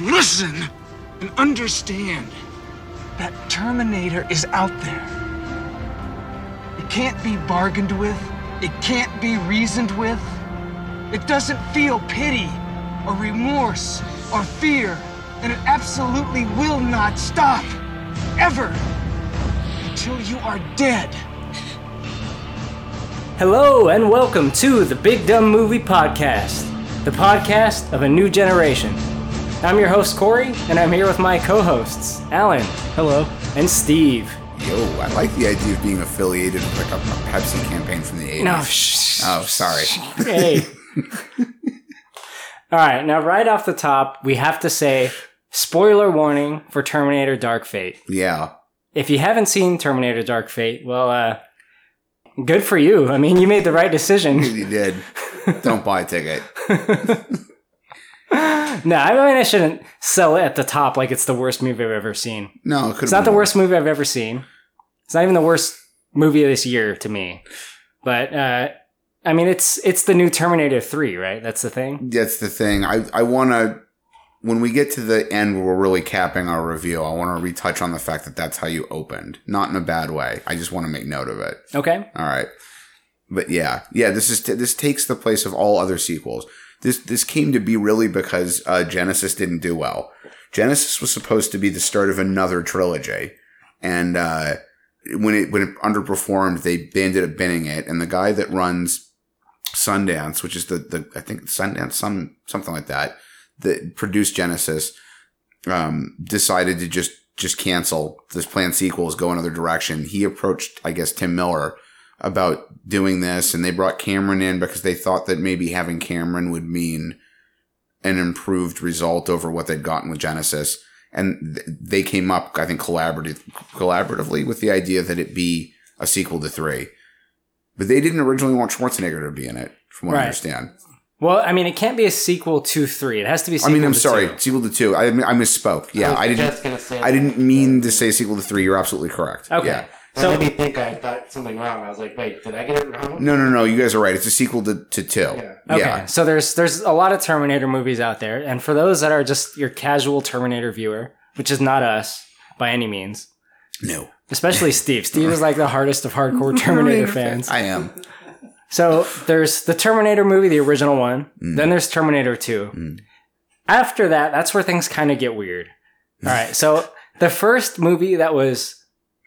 listen and understand that Terminator is out there. It can't be bargained with, it can't be reasoned with. It doesn't feel pity or remorse or fear, and it absolutely will not stop. Ever. Until you are dead. Hello and welcome to the Big Dumb Movie Podcast, the podcast of a new generation. I'm your host Corey, and I'm here with my co-hosts Alan, hello, and Steve. Yo, I like the idea of being affiliated with like a, a Pepsi campaign from the 80s. No, shh. Oh, sorry. Hey. All right, now right off the top, we have to say spoiler warning for Terminator Dark Fate. Yeah. If you haven't seen Terminator Dark Fate, well, uh, good for you. I mean, you made the right decision. You did. Don't buy a ticket. No, I mean I shouldn't sell it at the top like it's the worst movie I've ever seen. No, it It's not the worst movie I've ever seen. It's not even the worst movie of this year to me. But uh, I mean, it's it's the new Terminator Three, right? That's the thing. That's the thing. I, I want to, when we get to the end where we're really capping our review, I want to retouch on the fact that that's how you opened. Not in a bad way. I just want to make note of it. Okay. All right. But yeah, yeah, this is this takes the place of all other sequels. This this came to be really because uh, Genisys didn't do well. Genisys was supposed to be the start of another trilogy, and uh, when it when it underperformed, they, ended up binning it. And the guy that runs Skydance, which is the the I think Skydance some something like that, that produced Genisys, um, decided to just just cancel this planned sequels, go another direction. He approached, I guess, Tim Miller about doing this, and they brought Cameron in because they thought that maybe having Cameron would mean an improved result over what they'd gotten with Genisys. And th- they came up, I think, collaborative, collaboratively with the idea that it be a sequel to three. But they didn't originally want Schwarzenegger to be in it, from what I understand. Well, I mean, it can't be a sequel to three. It has to be. A I sequel mean, I'm to sorry, two. sequel to two. I, I misspoke. Yeah, I, was didn't. just gonna say I didn't mean to say sequel to three. You're absolutely correct. Okay. Yeah. So So made me think I thought something wrong. I was like, wait, did I get it wrong? No, no, no. You guys are right. It's a sequel to, to two. Yeah. okay, Yeah. so there's there's a lot of Terminator movies out there, and for those that are just your casual Terminator viewer, which is not us by any means, No. especially Steve. Steve is like the hardest of hardcore Terminator fans. I am. So there's the Terminator movie, the original one. Mm. Then there's Terminator 2. After that, that's where things kind of get weird. All right. So the first movie that was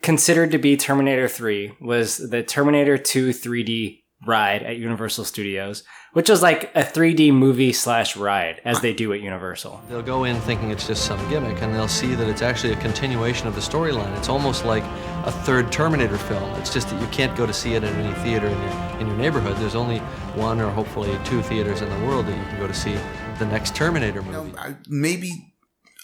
considered to be Terminator 3 was the Terminator 2 3D ride at Universal Studios, which was like a 3D movie slash ride as they do at Universal. They'll go in thinking it's just some gimmick, and they'll see that it's actually a continuation of the storyline. It's almost like a third Terminator film. It's just that you can't go to see it at any theater in your, in your neighborhood. There's only one or hopefully two theaters in the world that you can go to see the next Terminator movie. I, maybe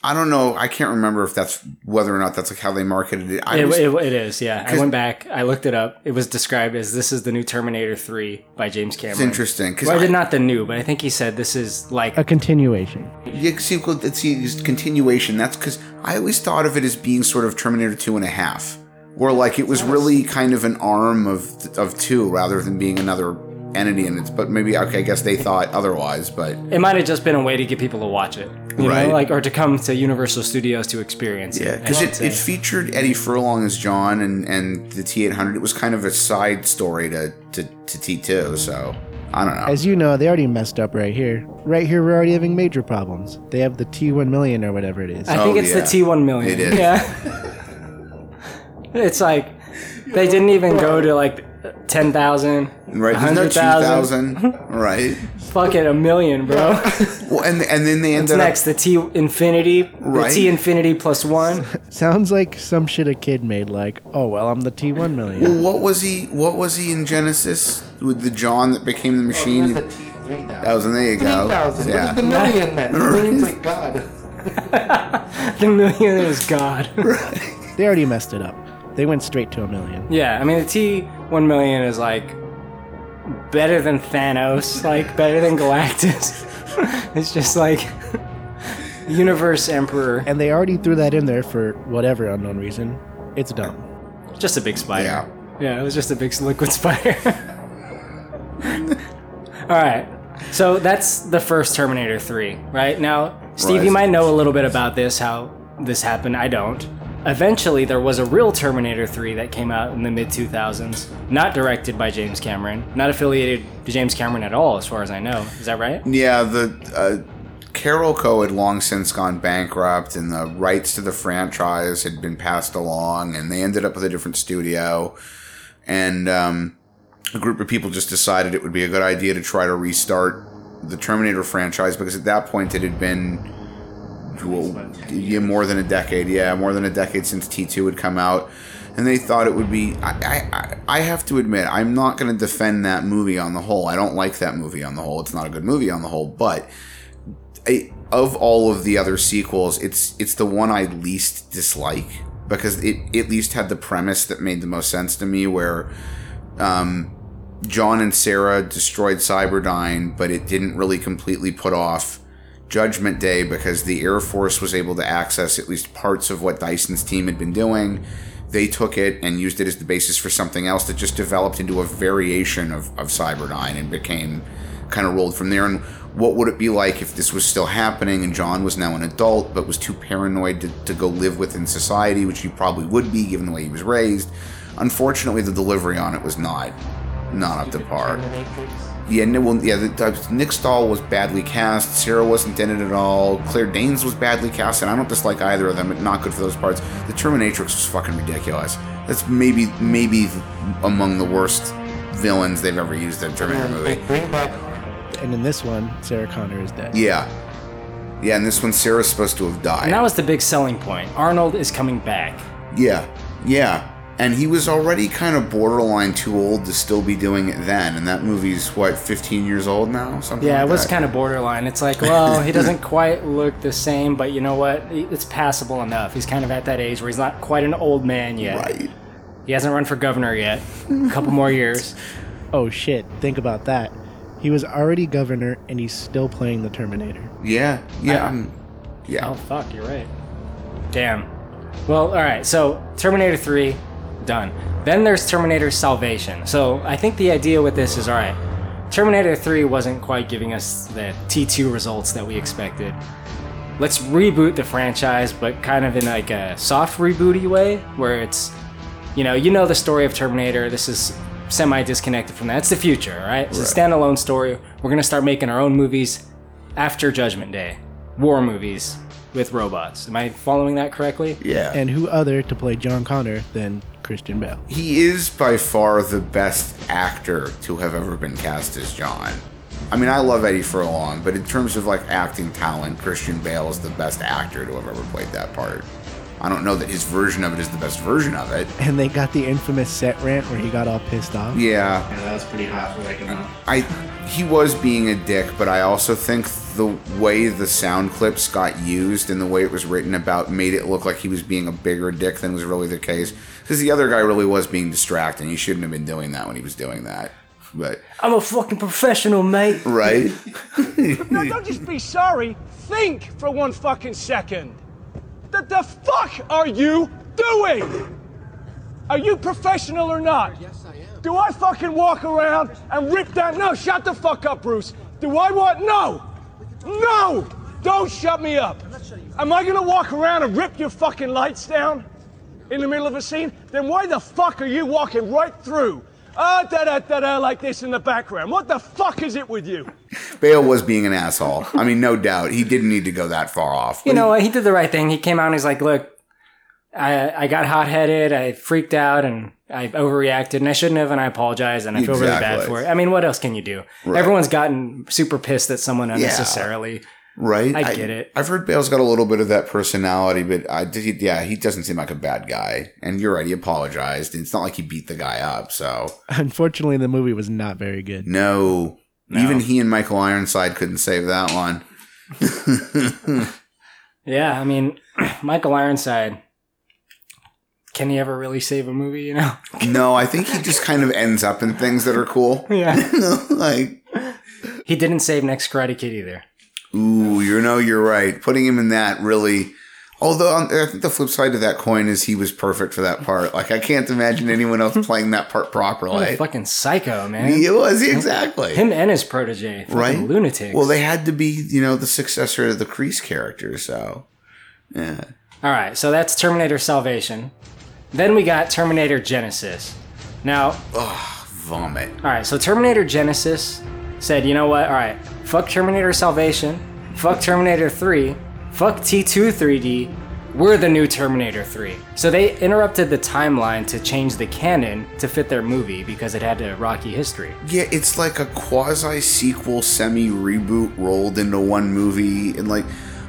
I don't know. I can't remember if that's whether or not that's like how they marketed it. I It, was- it, it is, yeah. I went back, I looked it up. It was described as this is the new Terminator 3 by James Cameron. it's interesting because Well, I did not the new, but I think he said this is like a continuation. Yeah, sequel. It's it's continuation. That's because I always thought of it as being sort of Terminator two and a half, where like it was really kind of an arm of of two rather than being another entity in it. But maybe okay, I guess they thought otherwise. But it might have just been a way to get people to watch it, you Right. know, like or to come to Universal Studios to experience yeah, it. because it, it featured Eddie Furlong as John and and the T eight hundred. It was kind of a side story to to, to T two. So I don't know. As you know, they already messed up right here. Right here, we're already having major problems. They have the T1 million or whatever it is. I think Oh, it's yeah. the T1 million. It is. Yeah. it's like they didn't even go to like 10,000, right? There's no two 100,000. right. Fuck it, a million, bro. Well, and and then they What's ended next? The T Infinity? Right. The T Infinity plus one? Sounds like some shit a kid made. Like, oh well, I'm the T1 up. million. Well, what was he? What was he in Genisys with the John that became the machine? It was the T3000. That was, and there you go. 3000. Yeah. the million then? The million's like God. The million is God. Right. They already messed it up. They went straight to a million. Yeah, I mean the T one million is like better than Thanos, like better than Galactus. it's just like Universe Emperor, And they already threw that in there for whatever unknown reason. It's dumb. just a big spider. Yeah. Yeah, it was just a big liquid spider. All right. So that's the first Terminator 3, right? Now, Steve, Right. you might know a little bit about this, how this happened. I don't. Eventually, there was a real Terminator 3 that came out in the mid 2000s, not directed by James Cameron, not affiliated to James Cameron at all, as far as I know. Is that right? Yeah, the uh, Carolco had long since gone bankrupt, and the rights to the franchise had been passed along, and they ended up with a different studio. And um, a group of people just decided it would be a good idea to try to restart the Terminator franchise because at that point it had been well, yeah, more than a decade. Yeah, more than a decade since T2 had come out. And they thought it would be. I, I, I have to admit, I'm not going to defend that movie on the whole. I don't like that movie on the whole. It's not a good movie on the whole. But I, of all of the other sequels, it's it's the one I least dislike because it at least had the premise that made the most sense to me, where um, John and Sarah destroyed Cyberdyne, but it didn't really completely put off Judgment Day because the Air Force was able to access at least parts of what Dyson's team had been doing. They took it and used it as the basis for something else that just developed into a variation of, of Cyberdyne and became kind of rolled from there. And what would it be like if this was still happening and John was now an adult but was too paranoid to, to go live within society, which he probably would be given the way he was raised? Unfortunately, the delivery on it was not not up to par. Yeah, no, well, yeah. The, uh, Nick Stahl was badly cast. Sarah wasn't in it at all. Claire Danes was badly cast, and I don't dislike either of them. But not good for those parts. The Terminatrix was fucking ridiculous. That's maybe maybe among the worst villains they've ever used in a Terminator movie. Bring back And in this one, Sarah Connor is dead. Yeah, yeah. And this one, Sarah's supposed to have died. And that was the big selling point. Arnold is coming back. Yeah, yeah. And he was already kind of borderline too old to still be doing it then. And that movie's what, 15 years old now? Something. Yeah, like it was that. kind of borderline. It's like, well, he doesn't quite look the same, but you know what? It's passable enough. He's kind of at that age where he's not quite an old man yet. right. He hasn't run for governor yet. A couple more years. Oh shit, think about that. He was already governor and he's still playing the Terminator. Yeah, yeah, I- yeah. Oh fuck, you're right. Damn. Well, all right. So Terminator 3 done. Then there's Terminator Salvation. So I think the idea with this is all right. Terminator 3 wasn't quite giving us the T2 results that we expected. Let's reboot the franchise, but kind of in like a soft rebooty way, where it's, you know, you know the story of Terminator. This is semi disconnected from that. It's the future, all right? It's a standalone story. We're gonna start making our own movies after Judgment Day, war movies with robots. Am I following that correctly? Yeah. And who other to play John Connor than Christian Bale? he is by far the best actor to have ever been cast as John. I mean, I love Eddie Furlong, but in terms of like acting talent, Christian Bale is the best actor to have ever played that part. I don't know that his version of it is the best version of it. And they got the infamous set rant where he got all pissed off. Yeah, Yeah, that was pretty hot for like a month. I he was being a dick, but I also think the way the sound clips got used and the way it was written about made it look like he was being a bigger dick than was really the case. Because the other guy really was being distracting. He shouldn't have been doing that when he was doing that. But I'm a fucking professional, mate. right, Now, don't just be sorry. Think for one fucking second. The, the fuck are you doing? Are you professional or not? Yes, I am. Do I fucking walk around and rip that? No, shut the fuck up, Bruce. Do I want? No! No! Don't shut me up. Am I gonna walk around and rip your fucking lights down in the middle of a scene? Then why the fuck are you walking right through? Ah, da da da da, like this in the background. What the fuck is it with you? Bale was being an asshole. I mean, no doubt he didn't need to go that far off. You know what? He did the right thing. He came out and he's like, look, I, I got hot headed, I freaked out, and I overreacted, and I shouldn't have, and I apologize, and I feel really bad for it. I mean, what else can you do? Everyone's gotten super pissed at someone unnecessarily. Right? I get it. I've heard Bale's got a little bit of that personality, but I did. Yeah, he doesn't seem like a bad guy. And you're right. He apologized. It's not like he beat the guy up. So Unfortunately, the movie was not very good. no, even he and Michael Ironside couldn't save that one. Yeah, I mean, Michael Ironside. Can he ever really save a movie? You know? No, I think he just kind of ends up in things that are cool. Yeah. like, He didn't save Next Karate Kid either. Ooh, you know, you're right. Putting him in that really. Although I think the flip side to that coin is he was perfect for that part. Like I can't imagine anyone else playing that part properly. fucking psycho, man. He was exactly Him and his protege, right. Lunatic. Well, they had to be, you know, the successor to the Kreese character. So, yeah. All right, so that's Terminator Salvation. Then we got Terminator Genisys. Now, Vomit. all right, so Terminator Genisys said, you know what? All right, fuck Terminator Salvation, fuck Terminator 3, fuck T2 3D. We're the new Terminator 3. So they interrupted the timeline to change the canon to fit their movie because it had a rocky history. Yeah, it's like a quasi sequel, semi reboot rolled into one movie, and like,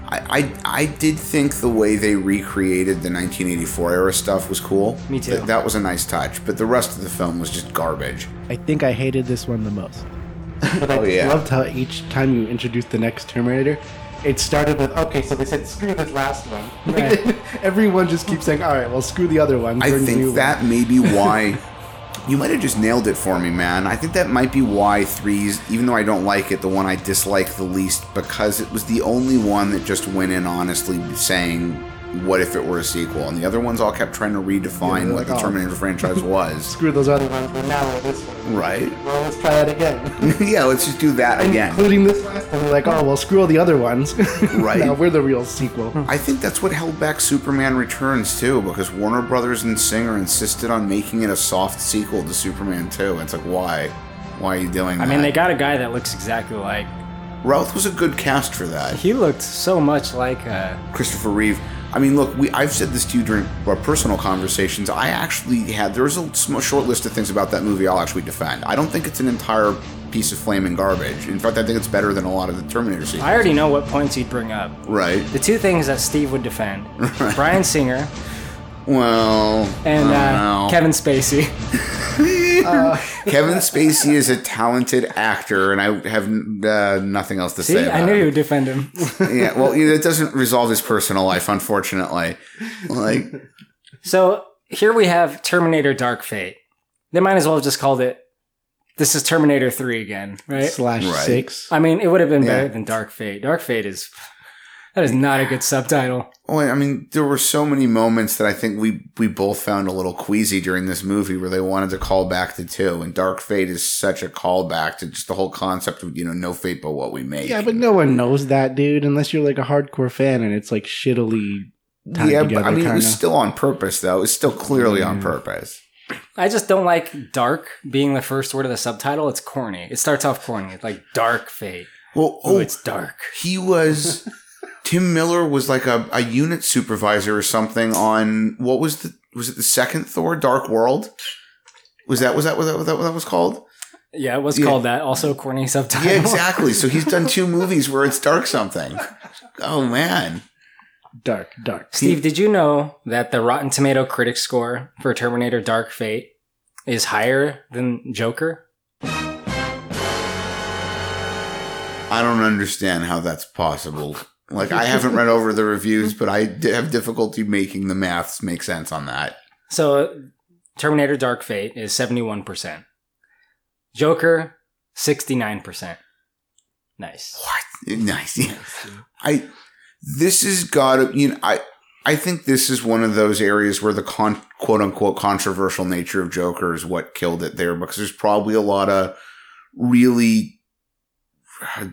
I, I I did think the way they recreated the 1984 era stuff was cool. Me too. That, that was a nice touch, but the rest of the film was just garbage. I think I hated this one the most. But I Oh, yeah. loved how each time you introduced the next Terminator, it started with okay, so they said screw this last one. Right. Everyone just keeps saying, all right, well screw the other one. I bring the new think one." that may be why. You might have just nailed it for me, man. I think that might be why threes, even though I don't like it, the one I dislike the least because it was the only one that just went in honestly saying, "What if it were a sequel?" And the other ones all kept trying to redefine Yeah, what the oh. Terminator franchise was. screw those other ones, but now we're this one. right? Well, let's try that again. yeah, let's just do that again. Including this last one, we're like, oh well, screw all the other ones. Right. now we're the real sequel. I think that's what held back Superman Returns too, because Warner Brothers and Singer insisted on making it a soft sequel to Superman 2. It's like, why? Why are you doing that? I mean, they got a guy that looks exactly like. Routh was a good cast for that. He looked so much like. Uh, Christopher Reeve. I mean, look, we I've said this to you during our personal conversations. I actually had there's a sm- short list of things about that movie I'll actually defend. I don't think it's an entire piece of flaming garbage. In fact, I think it's better than a lot of the Terminator sequels. I already know what points he'd bring up. right. The two things that Steve would defend Bryan Singer Well, and uh. Kevin Spacey. Kevin Spacey is a talented actor, and I have uh, nothing else to See, say. About I knew you would defend him. yeah, well, it doesn't resolve his personal life, unfortunately. Like, so here we have Terminator Dark Fate. They might as well have just called it. This is Terminator 3 again, right? Slash Right. six. I mean, it would have been better Yeah. than Dark Fate. Dark Fate is. That is not a good subtitle. oh, I mean, there were so many moments that I think we we both found a little queasy during this movie, where they wanted to call back to two, and Dark Fate is such a callback to just the whole concept of you know no fate but what we make. Yeah, but no one knows that, dude, unless you're like a hardcore fan and it's like shittily tied yeah, together. but I mean, it was still on purpose, though. It was still clearly on purpose. I just don't like dark being the first word of the subtitle. It's corny. It starts off corny. It's like Dark Fate. Well, Oh, oh, it's dark. he was Tim Miller was like a, a unit supervisor or something on what was the was it the second Thor Dark World? Was that was that was that what that, what that was called? Yeah, it was Yeah. called that. Also, corny subtitle. Yeah, exactly. So he's done two movies where it's dark something. Oh man. dark, dark. Steve, did you know that the Rotten Tomato critic score for Terminator Dark Fate is higher than Joker? I don't understand how that's possible. Like I haven't read over the reviews, but I have difficulty making the maths make sense on that. So, Terminator Dark Fate is 71%. Joker, 69%. Nice. What? Nice. Yeah. I this has got to you know I I think this is one of those areas where the con, quote unquote controversial nature of Joker is what killed it there because there's probably a lot of really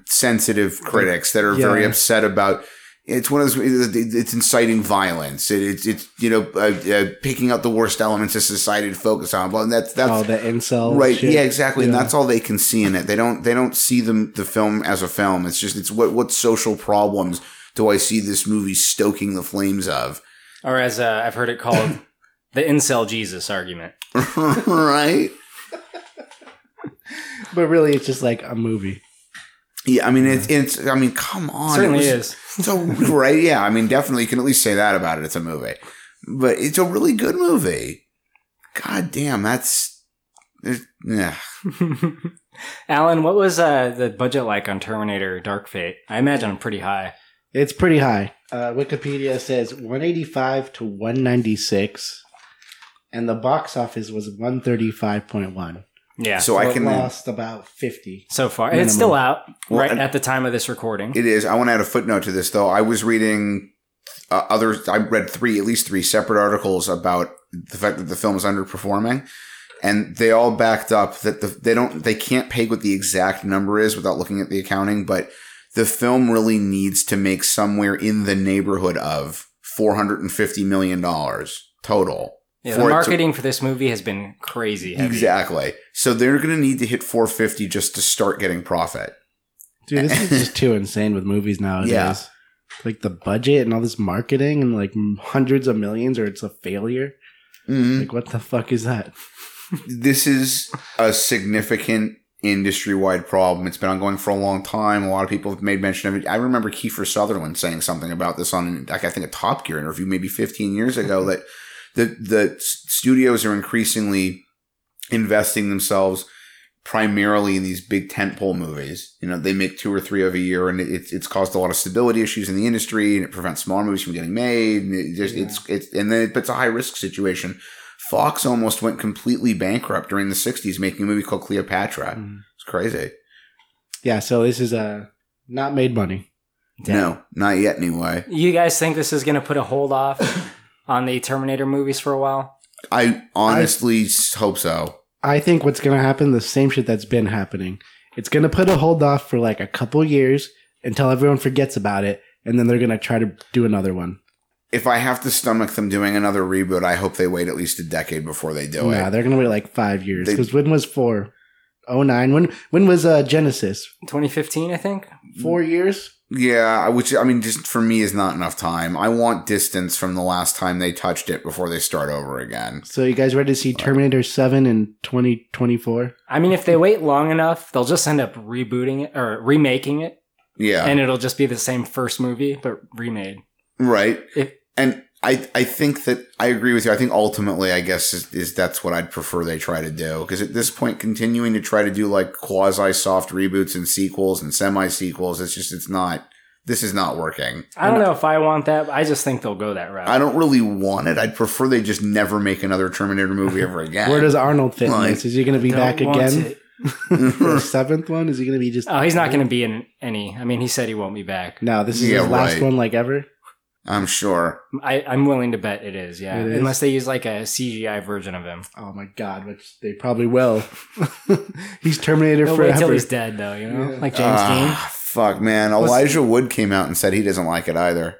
sensitive critics that are very upset about it's one of those it's inciting violence it, it's it's you know uh, uh, picking out the worst elements of society to focus on well that's that's oh, the incel. right shit. yeah exactly and that's all they can see in it they don't they don't see the, the film as a film it's just it's what what social problems do i see this movie stoking the flames of Or as uh, I've heard it called, the incel Jesus argument. right But really, it's just like a movie. Yeah i mean it's it's i mean come on Certainly it was is. so right yeah i mean definitely you can at least say that about it it's a movie but it's a really good movie god damn that's yeah Alan, what was uh, the budget like on Terminator Dark Fate? I imagine pretty high. It's pretty high. Uh, Wikipedia says 185 to 196, and the box office was 135.1. Yeah. so So i it can lost about 50. so far. Minimum. It's still out Well, right at the time of this recording. It is. I want to add a footnote to this, though. I was reading uh, other. I read three, at least three separate articles about the fact that the film is underperforming, and they all backed up that the, they don't, they can't peg what the exact number is without looking at the accounting, but the film really needs to make somewhere in the neighborhood of four hundred and fifty million dollars total. Yeah, for the it to- marketing for this movie has been crazy. Heavy. Exactly. So they're going to need to hit 450 just to start getting profit. Dude, this is just too insane with movies nowadays. Yeah. Like the budget and all this marketing and like hundreds of millions, or it's a failure. Mhm. Like, what the fuck is that? This is a significant industry wide problem. It's been ongoing for a long time. A lot of people have made mention of it. I remember Kiefer Sutherland saying something about this on, like, I think, a Top Gear interview maybe 15 years ago that the, the studios are increasingly investing themselves primarily in these big tentpole movies. You know, they make two or three of a year, and it's it's caused a lot of stability issues in the industry, and it prevents smaller movies from getting made. And it just it's it's and then it, it's a high risk situation. Fox almost went completely bankrupt during the '60s, making a movie called Cleopatra. It's crazy. Yeah, so this is uh, not made money. No, not yet. Anyway, You guys think this is going to put a hold off on the Terminator movies for a while? I honestly s hope so. I think what's going to happen, the same shit that's been happening. It's going to put a hold off for like a couple years until everyone forgets about it, and then they're going to try to do another one. If I have to stomach them doing another reboot, I hope they wait at least a decade before they do nah, it. Yeah, they're going to wait like five years. Because when was four? Oh nine. When when was uh, Genisys? 2015, I think. Four years. Yeah, which I mean, just for me is not enough time. I want distance from the last time they touched it before they start over again. So you guys ready to see Terminator Seven in twenty twenty four? I mean, if they wait long enough, they'll just end up rebooting it or remaking it, Yeah, and it'll just be the same first movie but remade. right. If And I, I think that I agree with you. I think ultimately, I guess is, is that's what I'd prefer they try to do because at this point, continuing to try to do like quasi soft reboots and sequels and semi sequels, it's just it's not. This is not working. I don't know if I want that. I just think they'll go that route. I don't really want it. I'd prefer they just never make another Terminator movie ever again. Where does Arnold fit in Like- this? Is he going to be Don't back want again it. the seventh one? Is he going to be just? Oh, he's not going to be in any. I mean, he said he won't be back. No, this is Yeah, his last right. one like ever. I'm sure. I, I'm willing to bet it is. Yeah, It is? unless they use like a CGI version of him. Oh my god, which they probably will. he's Terminator They'll wait till he's dead, though. You know, Yeah. like James Dean. Ah, fuck, man. Elijah Wood came out and said he doesn't like it either.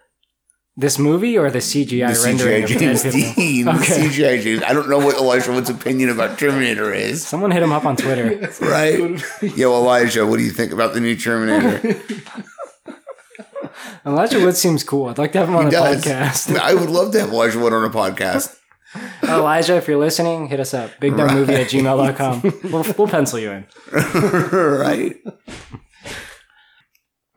This movie or the CGI the rendering CGI of James Dean. Okay. CGI James. I don't know what Elijah Wood's opinion about Terminator is. Someone hit him up on Twitter. Right? Yo, Elijah, what do you think about the new Terminator? Elijah Wood seems cool. I'd like to have him on He the does. podcast. I would love to have Elijah Wood on a podcast. Elijah, if you're listening, hit us up. BigDumbMovie at gmail.com. We'll, we'll pencil you in. right?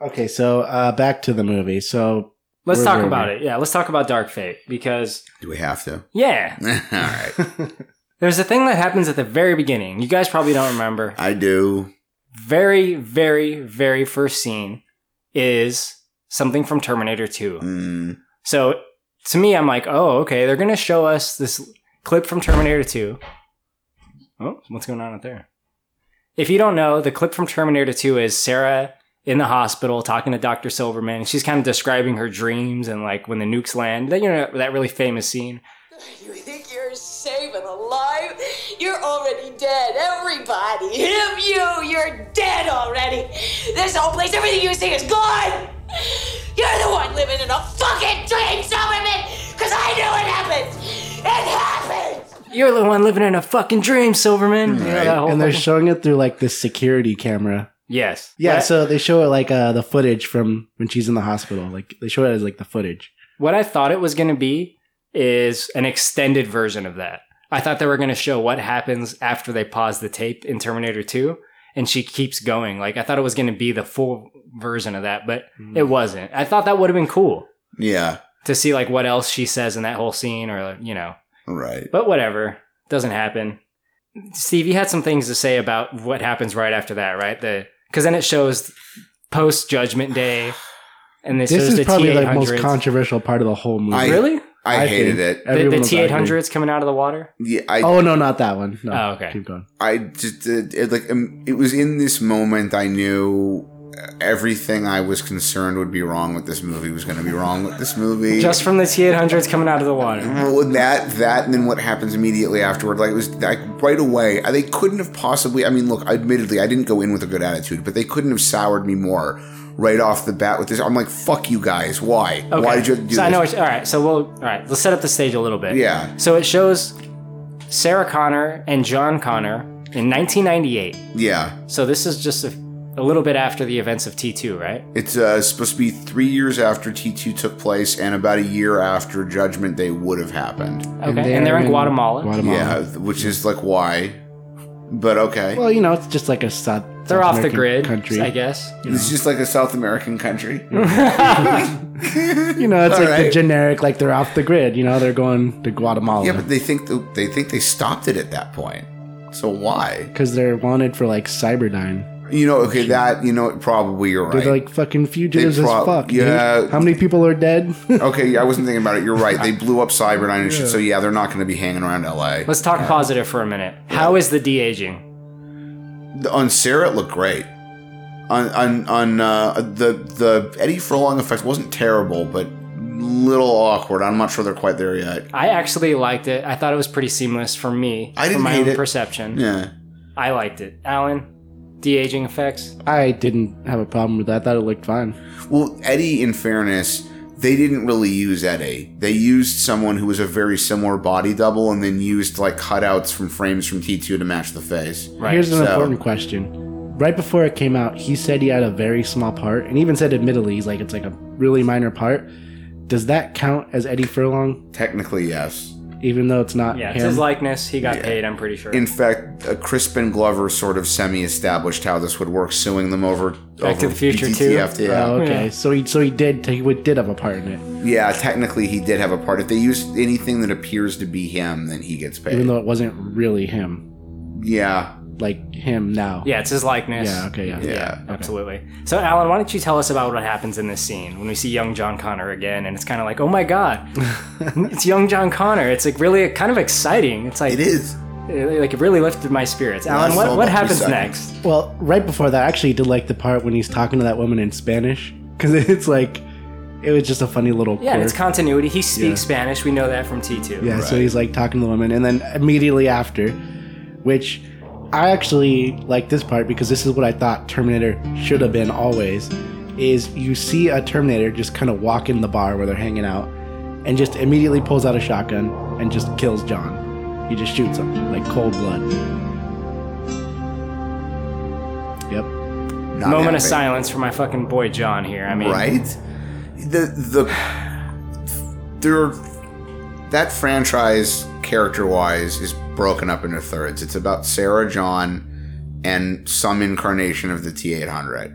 Okay, so uh, back to the movie. So Let's talk about we? it. Yeah, let's talk about Dark Fate because, Do we have to? yeah, All right. there's a thing that happens at the very beginning. You guys probably don't remember. I do. Very, very, very first scene is something from Terminator 2. Mm, So to me, I'm like, oh, okay, they're going to show us this clip from Terminator 2. Oh, what's going on out there? If you don't know, the clip from Terminator 2 is Sarah in the hospital talking to Dr. Silverman. And she's kind of describing her dreams and like when the nukes land. That, you know, that really famous scene. You think you're safe and alive? You're already dead. Everybody. Him, you, you're dead already. This whole place, everything you see is gone. You're the one living in a fucking dream, Silverman. Because I knew it happened. It happened. You're the one living in a fucking dream, Silverman. Right. that whole and they're fucking- showing it through like this security camera. yes. Yeah, What- so they show it like uh, the footage from when she's in the hospital. Like they show it as like the footage. what I thought it was going to be is an extended version of that. I thought they were going to show what happens after they pause the tape in Terminator 2 and she keeps going. Like I thought it was going to be the full version of that, but Mm. it wasn't. I thought that would have been cool yeah. to see like what else she says in that whole scene or you know. Right. But whatever, doesn't happen. Steve, you had some things to say about what happens right after that, right? The cuz then it shows post Judgment Day and this, This is the probably the T800s. most controversial part of the whole movie. I- really? I, I hated it. The, the T eight arguing. coming out of the water. Yeah, I, Oh no, not that one. No, Oh, okay. Keep going. I just it, it, like um, it was in this moment I knew everything I was concerned would be wrong with this movie was going to be wrong with this movie. Just from the T800s coming out of the water. Well, that that and then what happens immediately afterward like it was like right away they couldn't have possibly i mean look admittedly i didn't go in with a good attitude but they couldn't have soured me more right off the bat with this i'm like fuck you guys why Okay. why did you do so I know. this? What, all right. So we'll. All right. Let's set up the stage a little bit. Yeah. So it shows Sarah Connor and John Connor in 1998. yeah So this is just a, a little bit after the events of T2, right? it's uh, supposed to be three years after t2 took place and about a year after judgment day would have happened Okay. And they're, in Guatemala. Guatemala. yeah which is like why but okay Well, you know, it's just like a South. They're South off the grid, country. I guess. it's just like a south american country You know, it's All like the right. generic, like they're off the grid. You know, they're going to Guatemala yeah but they think they think they stopped it at that point so why because they're wanted for like Cyberdyne. You know, okay, that you know, probably you're right. They're like fucking fugitives They as prob- fuck. dude. yeah. How many people are dead? okay, yeah, I wasn't thinking about it. You're right. They blew up Cyberdyne and shit. So yeah, they're not going to be hanging around LA. Let's talk positive for a minute. How is the de aging? On Sarah, it looked great. On on on uh, the the Eddie Furlong effect wasn't terrible, but a little awkward. I'm not sure they're quite there yet. I actually liked it. I thought it was pretty seamless for me. I didn't from my hate own it. perception. Yeah. I liked it. Alan, de aging effects. I didn't have a problem with that. I thought it looked fine. Well, Eddie, in fairness, they didn't really use Eddie. They used someone who was a very similar body double, and then used like cutouts from frames from T2 to match the face. Right. Here's an so- important question. Right before it came out, he said he had a very small part, and even said admittedly, he's like it's like a really minor part. Does that count as Eddie Furlong, Technically, yes. Even though it's not Yeah, it's him? his likeness. He got paid. I'm pretty sure. In fact, uh, Crispin Glover sort of semi-established how this would work, suing them over Back to the Future BTTF, too? Yeah, Oh, okay. Yeah. So he so he did he did have a part in it, yeah. Technically, he did have a part. If they use anything that appears to be him, then he gets paid. even though it wasn't really him, yeah, like him now. yeah, it's his likeness. Yeah. Okay. Yeah. yeah. Absolutely. So, Alan, why don't you tell us about what happens in this scene when we see young John Connor again? And it's kind of like, oh my god, it's young John Connor. It's like really kind of exciting. It's like It is. it- like it really lifted my spirits. Alan, what, what happens seconds. next? Well, right before that, I actually did like the part when he's talking to that woman in Spanish because it's like it was just a funny little. Yeah, and it's continuity. He speaks Yeah. Spanish. We know that from T2. Yeah, so he's like talking to the woman, and then immediately after, which I actually like this part because this is what I thought Terminator should have been always. Is you see a Terminator just kind of walk in the bar where they're hanging out, and just immediately pulls out a shotgun and just kills John. He just shoots him like cold blood. Yep. Not Moment happy. of silence for my fucking boy John here. I mean, right? The the there that franchise character wise is broken up into thirds. It's about Sarah John and some incarnation of the T eight hundred.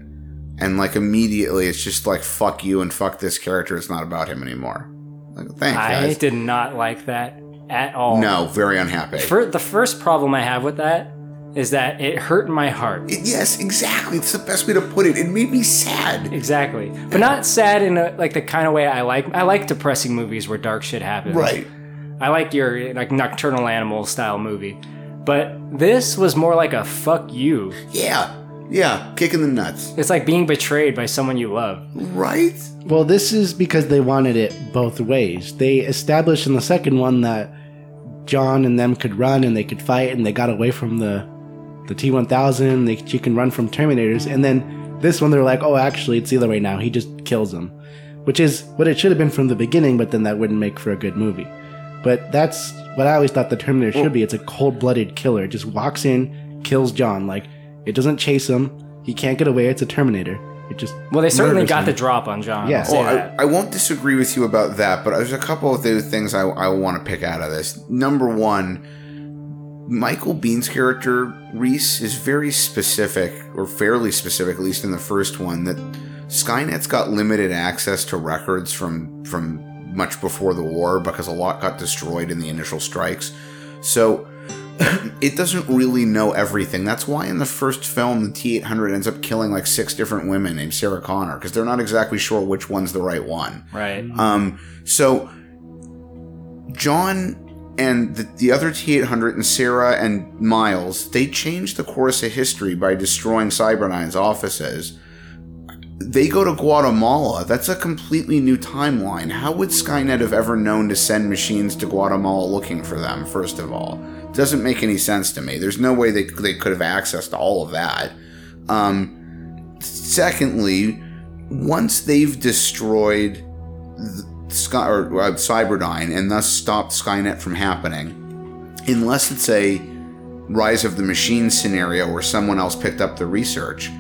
And like immediately it's just like fuck you and fuck this character, it's not about him anymore. Like thanks I guys. did not like that at all. No, very unhappy. For, the first problem I have with that is that it hurt my heart. It- yes, exactly. It's the best way to put it. It made me sad. Exactly, but not sad in a, like the kind of way I like. I like depressing movies where dark shit happens. Right. I like your like nocturnal animal style movie, but this was more like a fuck you. Yeah. Yeah. Kicking the nuts. It's like being betrayed by someone you love. Right? Well, this is because they wanted it both ways. They established in the second one that John and them could run and they could fight and they got away from the the T1000. They she can run from Terminators, and then this one they're like, oh, actually, it's the right now. He just kills them, which is what it should have been from the beginning. But then that wouldn't make for a good movie. But that's what I always thought the Terminator should be. It's a cold-blooded killer. It just walks in, kills John. Like it doesn't chase him. He can't get away. It's a Terminator. It just Well, they certainly got him. the drop on John. Yeah. I'll say Oh, that. I, I won't disagree with you about that, but there's a couple of things I, I want to pick out of this. Number one, Michael Biehn's character, Reese, is very specific, or fairly specific, at least in the first one, that Skynet's got limited access to records from from much before the war because a lot got destroyed in the initial strikes. So it doesn't really know everything. That's why in the first film, the T 800 ends up killing like six different women named Sarah Connor because they're not exactly sure which one's the right one. right. Um, so John and the, the other T 800 and Sarah and Miles, they changed the course of history by destroying Cyberdyne's offices. they go to Guatemala. That's a completely new timeline. How would Skynet have ever known to send machines to Guatemala looking for them, first of all? It Doesn't make any sense to me. There's no way they, they could have access to all of that. Um, secondly, once they've destroyed Sky, or, uh, Cyberdyne and thus stopped Skynet from happening, unless it's a Rise of the Machine scenario where someone else picked up the research,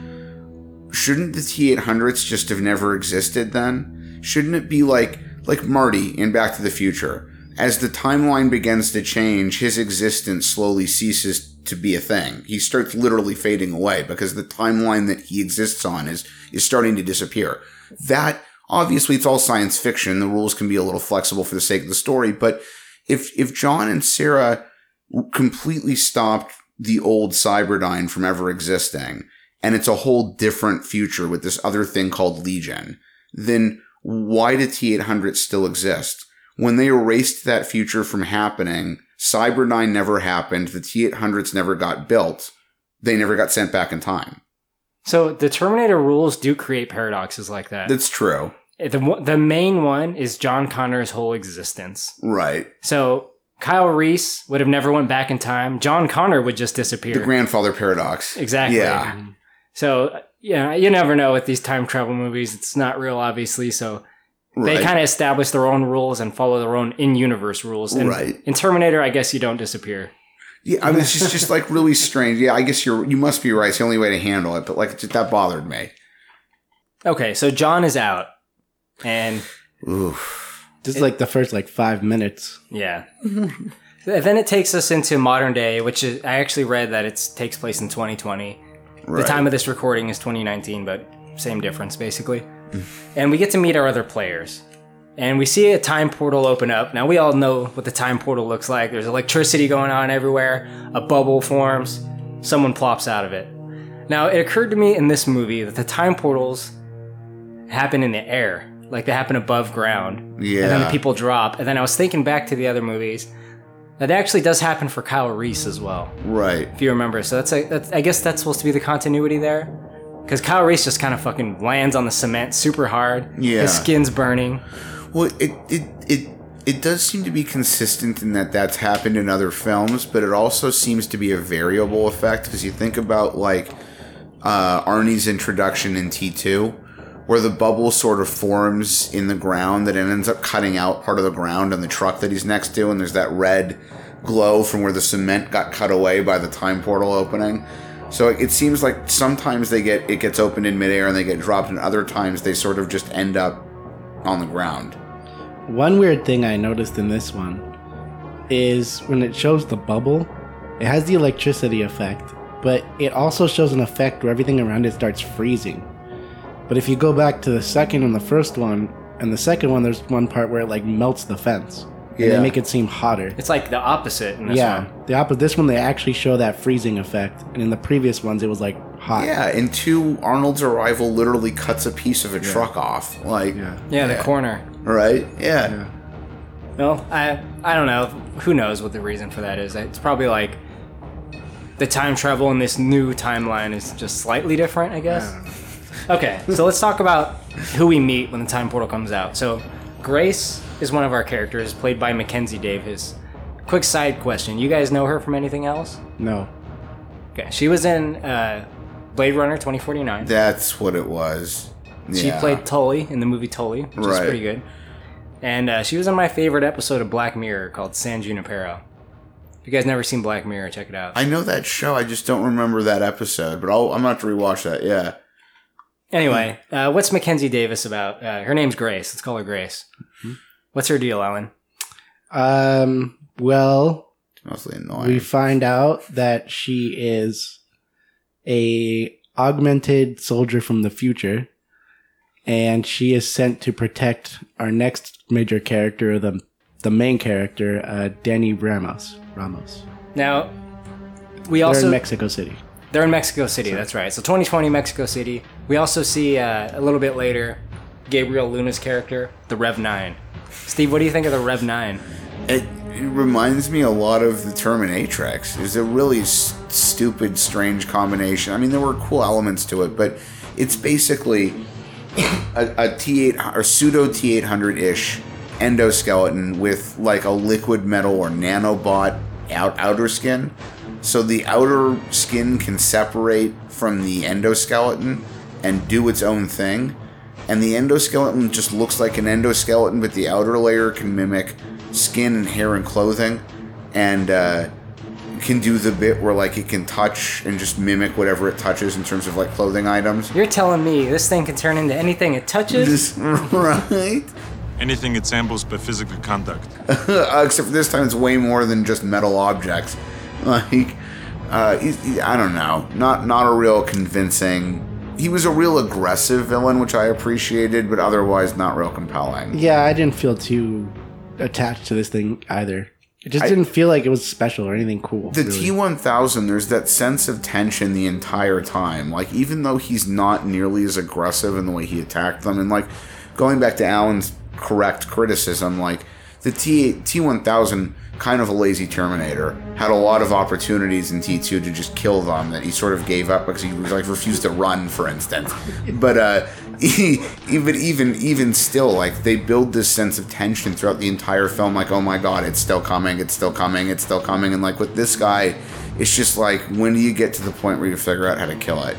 shouldn't the T800s just have never existed then? Shouldn't it be like like Marty in Back to the Future? As the timeline begins to change, his existence slowly ceases to be a thing. He starts literally fading away because the timeline that he exists on is is starting to disappear. That obviously it's all science fiction. The rules can be a little flexible for the sake of the story, but if if John and Sarah completely stopped the old Cyberdyne from ever existing, and it's a whole different future with this other thing called Legion, then why did T800s still exist? When they erased that future from happening, Cyberdyne never happened, the T800s never got built, they never got sent back in time. So the Terminator rules do create paradoxes like that. That's true. The the main one is John Connor's whole existence. Right. So Kyle Reese would have never went back in time. John Connor would just disappear. The grandfather paradox. Exactly. Yeah. Mm-hmm. So yeah, you never know with these time travel movies. It's not real, obviously. So they kind of establish their own rules and follow their own in-universe rules. And Right. In Terminator, I guess you don't disappear. Yeah, I mean, it's just, just like really strange. Yeah, I guess you're you must be right. It's the only way to handle it, but like that bothered me. Okay, so John is out, and Oof. This is like the first like five minutes. yeah. then it takes us into modern day, which is I actually read that it takes place in 2020. The time of this recording is 2019, but same difference basically. and we get to meet our other players. And we see a time portal open up. Now we all know what the time portal looks like. There's electricity going on everywhere. A bubble forms. Someone plops out of it. Now it occurred to me in this movie that the time portals happen in the air, like they happen above ground. Yeah. And then the people drop. And then I was thinking back to the other movies. That actually does happen for Kyle Reese as well Right. if you remember. So that's, a, that's I guess that's supposed to be the continuity there, because Kyle Reese just kind of fucking lands on the cement super hard. Yeah. his skin's burning. Well, it it it it does seem to be consistent in that that's happened in other films, but it also seems to be a variable effect because you think about like uh, Arnie's introduction in T two, where the bubble sort of forms in the ground that it ends up cutting out part of the ground on the truck that he's next to, and there's that red glow from where the cement got cut away by the time portal opening. So it, seems like sometimes they get it gets opened in midair and they get dropped, and other times they sort of just end up on the ground. One weird thing I noticed in this one is when it shows the bubble, it has the electricity effect, but it also shows an effect where everything around it starts freezing. But if you go back to the second and the first one, and the second one, there's one part where it like melts the fence. And Yeah. they make it seem hotter. It's like the opposite in this yeah, one. the opposite. This one they actually show that freezing effect, and in the previous ones it was like hot. Yeah, and two, Arnold's arrival literally cuts a piece of a truck off. Like, Yeah. Yeah, the corner. right? Yeah. Well, I I don't know. Who knows what the reason for that is? It's probably like the time travel in this new timeline is just slightly different, I guess. Okay, so let's talk about who we meet when the time portal comes out. So, Grace is one of our characters, played by Mackenzie Davis. Quick side question: You guys know her from anything else? No. Okay, she was in uh, Blade Runner 2049. That's what it was. She Yeah. played Tully in the movie Tully, which is Right. pretty good. And uh, she was in my favorite episode of Black Mirror called San Junipero. If you guys never seen Black Mirror, check it out. I know that show. I just don't remember that episode. But I'll, I'm going to have to rewatch that. Yeah. Anyway, uh, what's Mackenzie Davis about? Uh, her name's Grace. Let's call her Grace. What's her deal, Ellen? Um. Well, Mostly annoying. we find out that she is a augmented soldier from the future and she is sent to protect our next major character the the main character uh, dani ramos ramos Now, we they're also in mexico city they're in Mexico City. That's right. So 2020 Mexico City. We also see uh, a little bit later Gabriel Luna's character, the Rev Nine. Steve, what do you think of the Rev Nine? it, it reminds me a lot of the Terminatrix. It's a really s- stupid, strange combination. I mean, there were cool elements to it, but it's basically a, a T8 or pseudo T800 ish endoskeleton with like a liquid metal or nanobot out, outer skin. So the outer skin can separate from the endoskeleton and do its own thing. And the endoskeleton just looks like an endoskeleton, but the outer layer can mimic skin and hair and clothing. And uh, can do the bit where like it can touch and just mimic whatever it touches in terms of like clothing items. You're telling me this thing can turn into anything it touches? Just right. Anything it samples by physical contact. Uh, except for this time, it's way more than just metal objects. Like, uh, he, he- I don't know, not not a real convincing. He was a real aggressive villain, which I appreciated, but otherwise not real compelling. Yeah, I didn't feel too attached to this thing either. It just I- didn't feel like it was special or anything cool. The really. T one thousand, there's that sense of tension the entire time. Like even though he's not nearly as aggressive in the way he attacked them, and like going back to Alan's correct criticism, like the T T one thousand, kind of a lazy Terminator, had a lot of opportunities in T two to just kill them that he sort of gave up because he was like refused to run, for instance. But uh, even even even still, like they build this sense of tension throughout the entire film. Like, oh my god, it's still coming, it's still coming, it's still coming. And like with this guy, it's just like when do you get to the point where you figure out how to kill it?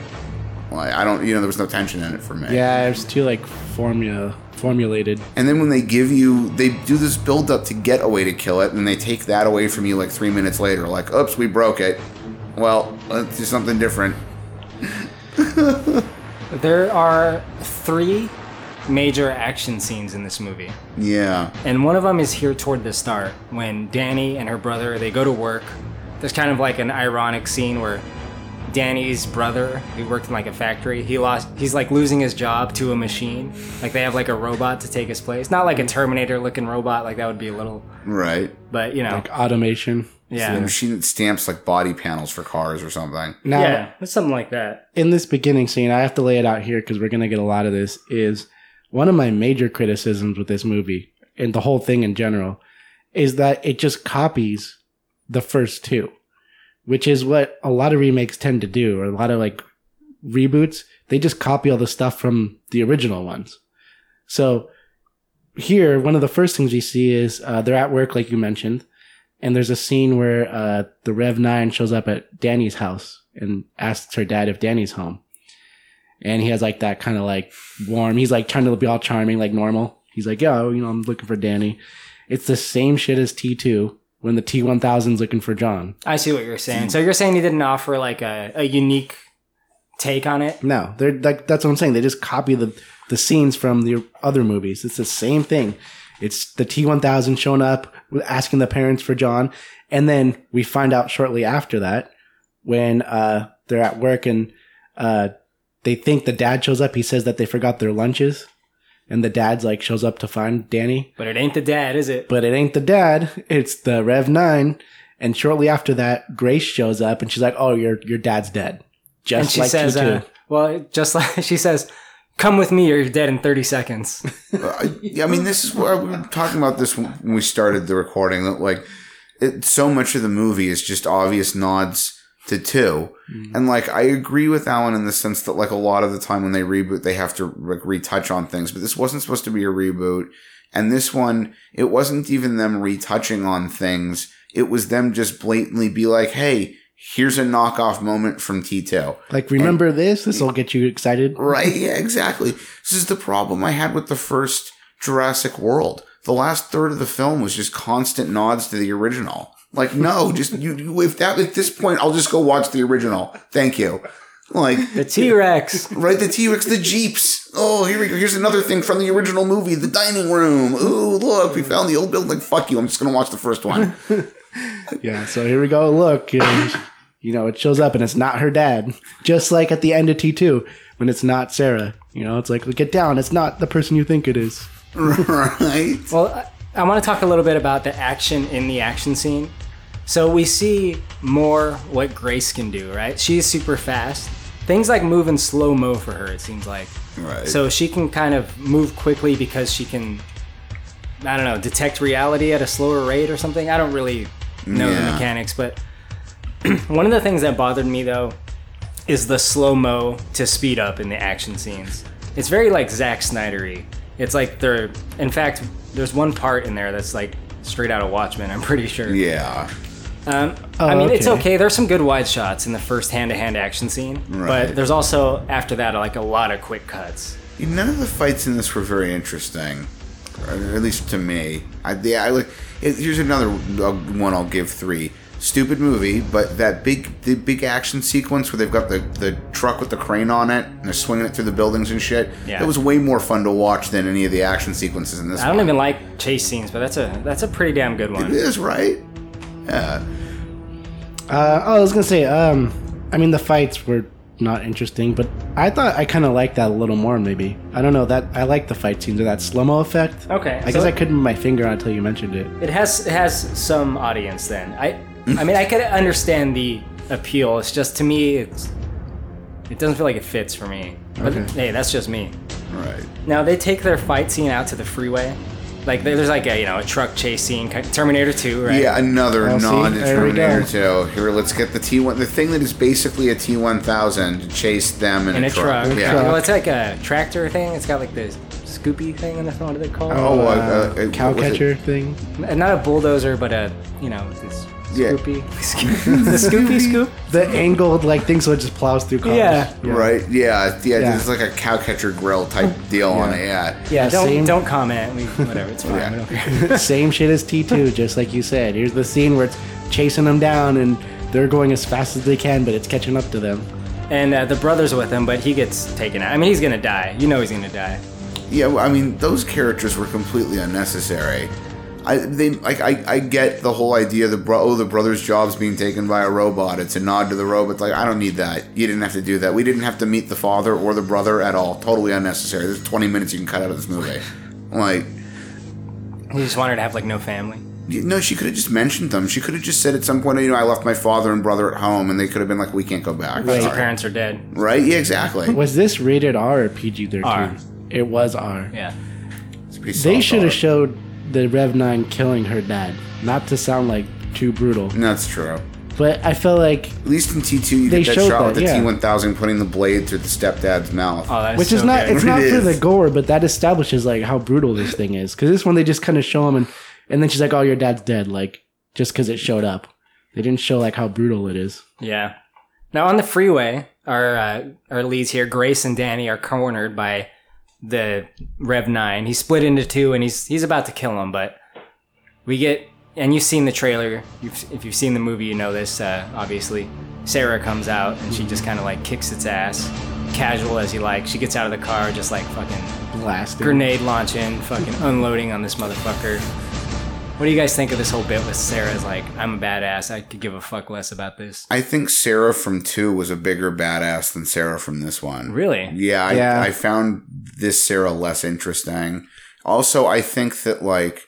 Like I don't, you know, there was no tension in it for me. Yeah, it was too like formula formulated. And then when they give you, they do this build up to get a way to kill it, and they take that away from you like three minutes later. Like, oops, we broke it. Well, let's do something different. There are three major action scenes in this movie. Yeah. And one of them is here toward the start when Dani and her brother they go to work. There's kind of like an ironic scene where Dani's brother, who worked in like a factory, he lost he's like losing his job to a machine. Like they have like a robot to take his place. Not like a Terminator looking robot, like that would be a little Right. but you know. Like automation. yeah. The machine that stamps like body panels for cars or something. Now, yeah, it's something like that. in this beginning scene, I have to lay it out here because we're gonna get a lot of this. Is one of my major criticisms with this movie and the whole thing in general is that it just copies the first two, which is what a lot of remakes tend to do, or a lot of like reboots. They just copy all the stuff from the original ones. So here, one of the first things we see is uh, they're at work, like you mentioned, and there's a scene where uh, the Rev Nine shows up at Dani's house and asks her dad if Dani's home, and he has like that kind of like warm. He's like trying to be all charming, like normal. He's like, "Yo, you know, I'm looking for Dani." It's the same shit as T two when the T one thousand's looking for John. I see what you're saying. So you're saying he didn't offer like a, a unique take on it? No, they're like that's what I'm saying. They just copy the the scenes from the other movies. It's the same thing. It's the T1000 showing up, asking the parents for John, and then we find out shortly after that when uh, they're at work and uh, they think the dad shows up. He says that they forgot their lunches, and the dad's like shows up to find Dani, But it ain't the dad, is it? but it ain't the dad. It's the Rev Nine. And shortly after that, Grace shows up and she's like, "Oh, your your dad's dead." and Just she like says, T2. uh, well, just like she says, come with me or you're dead in 30 seconds. I mean, this is what we were talking about this when we started the recording. That like, it, so much of the movie is just obvious nods to 2 mm-hmm. and like I agree with Alan in the sense that like a lot of the time when they reboot, they have to like retouch on things. But this wasn't supposed to be a reboot, and this one, it wasn't even them retouching on things. It was them just blatantly be like, "Hey, here's a knockoff moment from T2." Like, remember this? This will get you excited. Right? Yeah, exactly. This is the problem I had with the first Jurassic World. The last third of the film was just constant nods to the original. Like, no, just you. you if that at this point, I'll just go watch the original. Thank you. Like The T Rex. right, the T Rex, the Jeeps. Oh, here we go. Here's another thing from the original movie, the dining room. Ooh, look, we found the old building. Fuck you. I'm just gonna watch the first one. Yeah, so here we go. Look, and, you know, it shows up and it's not her dad. Just like at the end of T2 when it's not Sarah. You know, it's like, get down. It's not the person you think it is. right? Well, I, want to talk a little bit about the action in the action scene. So we see more what Grace can do, right? She's super fast. Things like move in slow mo for her, it seems like. Right. So she can kind of move quickly because she can, I don't know, detect reality at a slower rate or something. I don't really know the mechanics, but one of the things that bothered me though is the slow mo to speed up in the action scenes. it's very like Zack Snydery. It's like they're in fact there's one part in there that's like straight out of Watchmen. I'm pretty sure. Yeah. Um, Oh, I mean, it's okay. okay. There's some good wide shots in the first hand-to-hand action scene, Right. but there's also after that like a lot of quick cuts. None of the fights in this were very interesting, or at least to me. I, yeah, I like. Here's another uh, one. I'll give three. Stupid movie, but that big, the big action sequence where they've got the, the truck with the crane on it and they're swinging it through the buildings and shit. Yeah. That was way more fun to watch than any of the action sequences in this. I don't one. even like chase scenes, but that's a that's a pretty damn good one. It is right. Yeah. Uh, oh, I was gonna say, um, I mean, the fights were not interesting, but I thought I kind of liked that a little more. Maybe I don't know that I like the fight scenes or that slow mo effect. Okay, I so- guess I couldn't put my finger on it until you mentioned it. It has it has some audience then. I I mean I could understand the appeal. It's just to me it's it doesn't feel like it fits for me. But Okay. hey, that's just me. Right. Now they take their fight scene out to the freeway. Like there's like a you know a truck chase scene, ki- Terminator 2, right? Yeah, another Well, see, nod to there we Terminator 2. Here, let's get the T1. The thing that is basically a T1000 to chase them in, In a truck. Yeah. Well, it's like a tractor thing. It's got like the Scoopy thing in the front. What are they called? Oh, uh, Uh, uh, uh, cow what was it? catcher thing. N- Not a bulldozer, but a you know this Yeah. Scoopy. the Scoopy Scoop. The angled like thing, so it just plows through cars. Yeah. Right? Yeah, yeah. Yeah. It's like a cow catcher grill type deal on it. Yeah. Yeah, Yeah, don't same- don't comment. We, whatever, it's fine. Yeah. We don't care. Same shit as T2, just like you said. Here's the scene where it's chasing them down and they're going as fast as they can, but it's catching up to them. And uh, the brother's with him, but he gets taken out. I mean, he's gonna die. You know he's gonna die. Yeah, well, I mean, those characters were completely unnecessary. I they like I, I get the whole idea the bro oh the brother's job's being taken by a robot. It's a nod to the robot. Like I don't need that. You didn't have to do that. We didn't have to meet the father or the brother at all. Totally unnecessary. There's 20 minutes you can cut out of this movie. Like He just wanted to have like no family. you- no, she could have just mentioned them. She could have just said at some point, you know, I left my father and brother at home, and they could have been like, we can't go back. His Sorry. parents are dead. Right? Yeah, exactly. Was this rated R or PG 13? It was R. Yeah. It's pretty They should have showed the Rev 9 killing her dad. Not to sound like too brutal, That's true. but I feel like, At least in T2, you They get that showed shot with that, the yeah. T1000 putting the blade through the stepdad's mouth. Oh, that's which is not, good. it's not It for the gore, but that establishes like how brutal this thing is. Because this one, they just kind of show him and, and then she's like, oh, your dad's dead. Like, just because it showed up. They didn't show like how brutal it is. Yeah. Now on the freeway, our uh, our leads here, Grace and Dani, are cornered by the Rev Nine. He's split into two, and he's he's about to kill him. But we get, and you've seen the trailer. You've, if you've seen the movie, you know this. Uh, obviously, Sarah comes out and she just kind of like kicks its ass, casual as you like. She gets out of the car, just like fucking Blasted. grenade launching, fucking unloading on this motherfucker. What do you guys think of this whole bit with Sarah's like, I'm a badass, I could give a fuck less about this? I think Sarah from 2 was a bigger badass than Sarah from this one. Really? Yeah, I, Yeah. I found this Sarah less interesting. Also, I think that, like,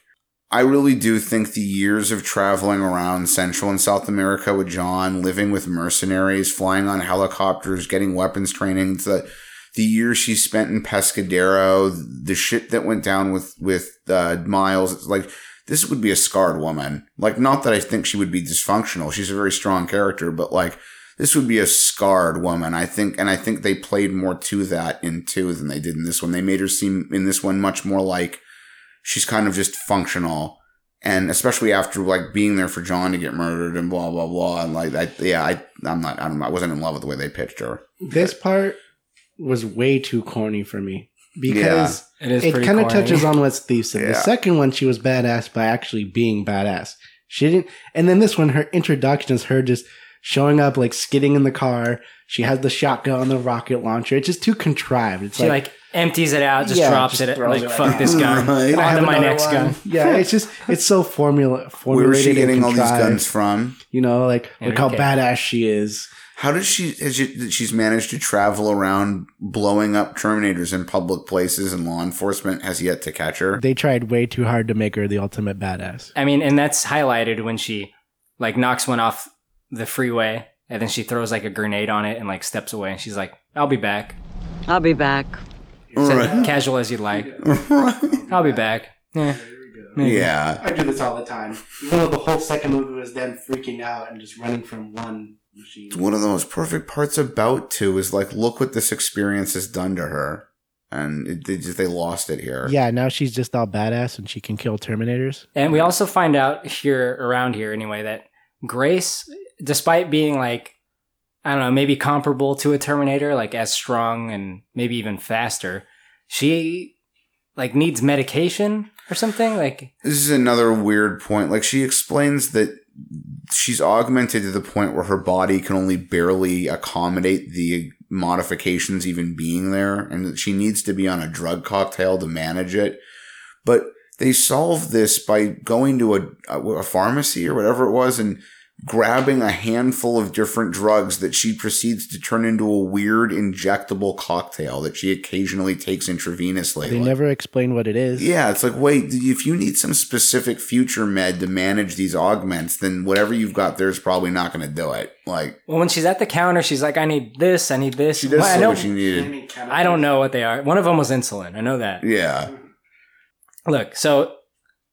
I really do think the years of traveling around Central and South America with John, living with mercenaries, flying on helicopters, getting weapons training, the, the years she spent in Pescadero, the shit that went down with, with, uh, Miles, it's like, this would be a scarred woman. Like, not that I think she would be dysfunctional. She's a very strong character, but like, this would be a scarred woman, I think, and I think they played more to that in two than they did in this one. They made her seem in this one much more like she's kind of just functional, and especially after like being there for John to get murdered and blah blah blah, and like I, yeah, I, I'm not, I don't know, I wasn't in love with the way they pitched her. This part was way too corny for me because It is it pretty kind of touches on what Steve said. The second one, she was badass by actually being badass. She didn't, and then this one, her introduction is her just showing up, like skidding in the car. She has the shotgun, and the rocket launcher. It's just too contrived. It's She like, empties it out, just Yeah, drops just it, throws like it fuck like, this gun, Right. I have my next one. gun. Yeah, it's just it's so formula Where formulated. is she getting all these guns from? You know, like look how badass she is. How does she? Has she she's managed to travel around blowing up Terminators in public places, and law enforcement has yet to catch her? They tried way too hard to make her the ultimate badass. I mean, and that's highlighted when she like knocks one off the freeway, and then she throws like a grenade on it and like steps away, and she's like, "I'll be back." I'll be back. Said, Casual as you'd like. I'll be back. Yeah. Maybe. Yeah, I do this all the time. Even though the whole second movie was them freaking out and just running from one machine. one of the most perfect parts about two is like, look what this experience has done to her. and it, they just they lost it here. Yeah, now she's just all badass and she can kill Terminators. And we also find out here around here anyway that Grace, despite being like, I don't know, maybe comparable to a Terminator, like as strong and maybe even faster, she like needs medication or something. Like, This is another weird point. Like she explains that she's augmented to the point where her body can only barely accommodate the modifications even being there, and she needs to be on a drug cocktail to manage it. But they solve this by going to a, a pharmacy or whatever it was and grabbing a handful of different drugs that she proceeds to turn into a weird injectable cocktail that she occasionally takes intravenously. They Like- never explain what it is. yeah, it's like, wait, if you need some specific future med to manage these augments, then whatever you've got there is probably not going to do it. Like, well, when she's at the counter, she's like, I need this, I need this. she does Well, I say know, what she needed. I don't know what they are. One of them was insulin. I know that. Yeah. Look, so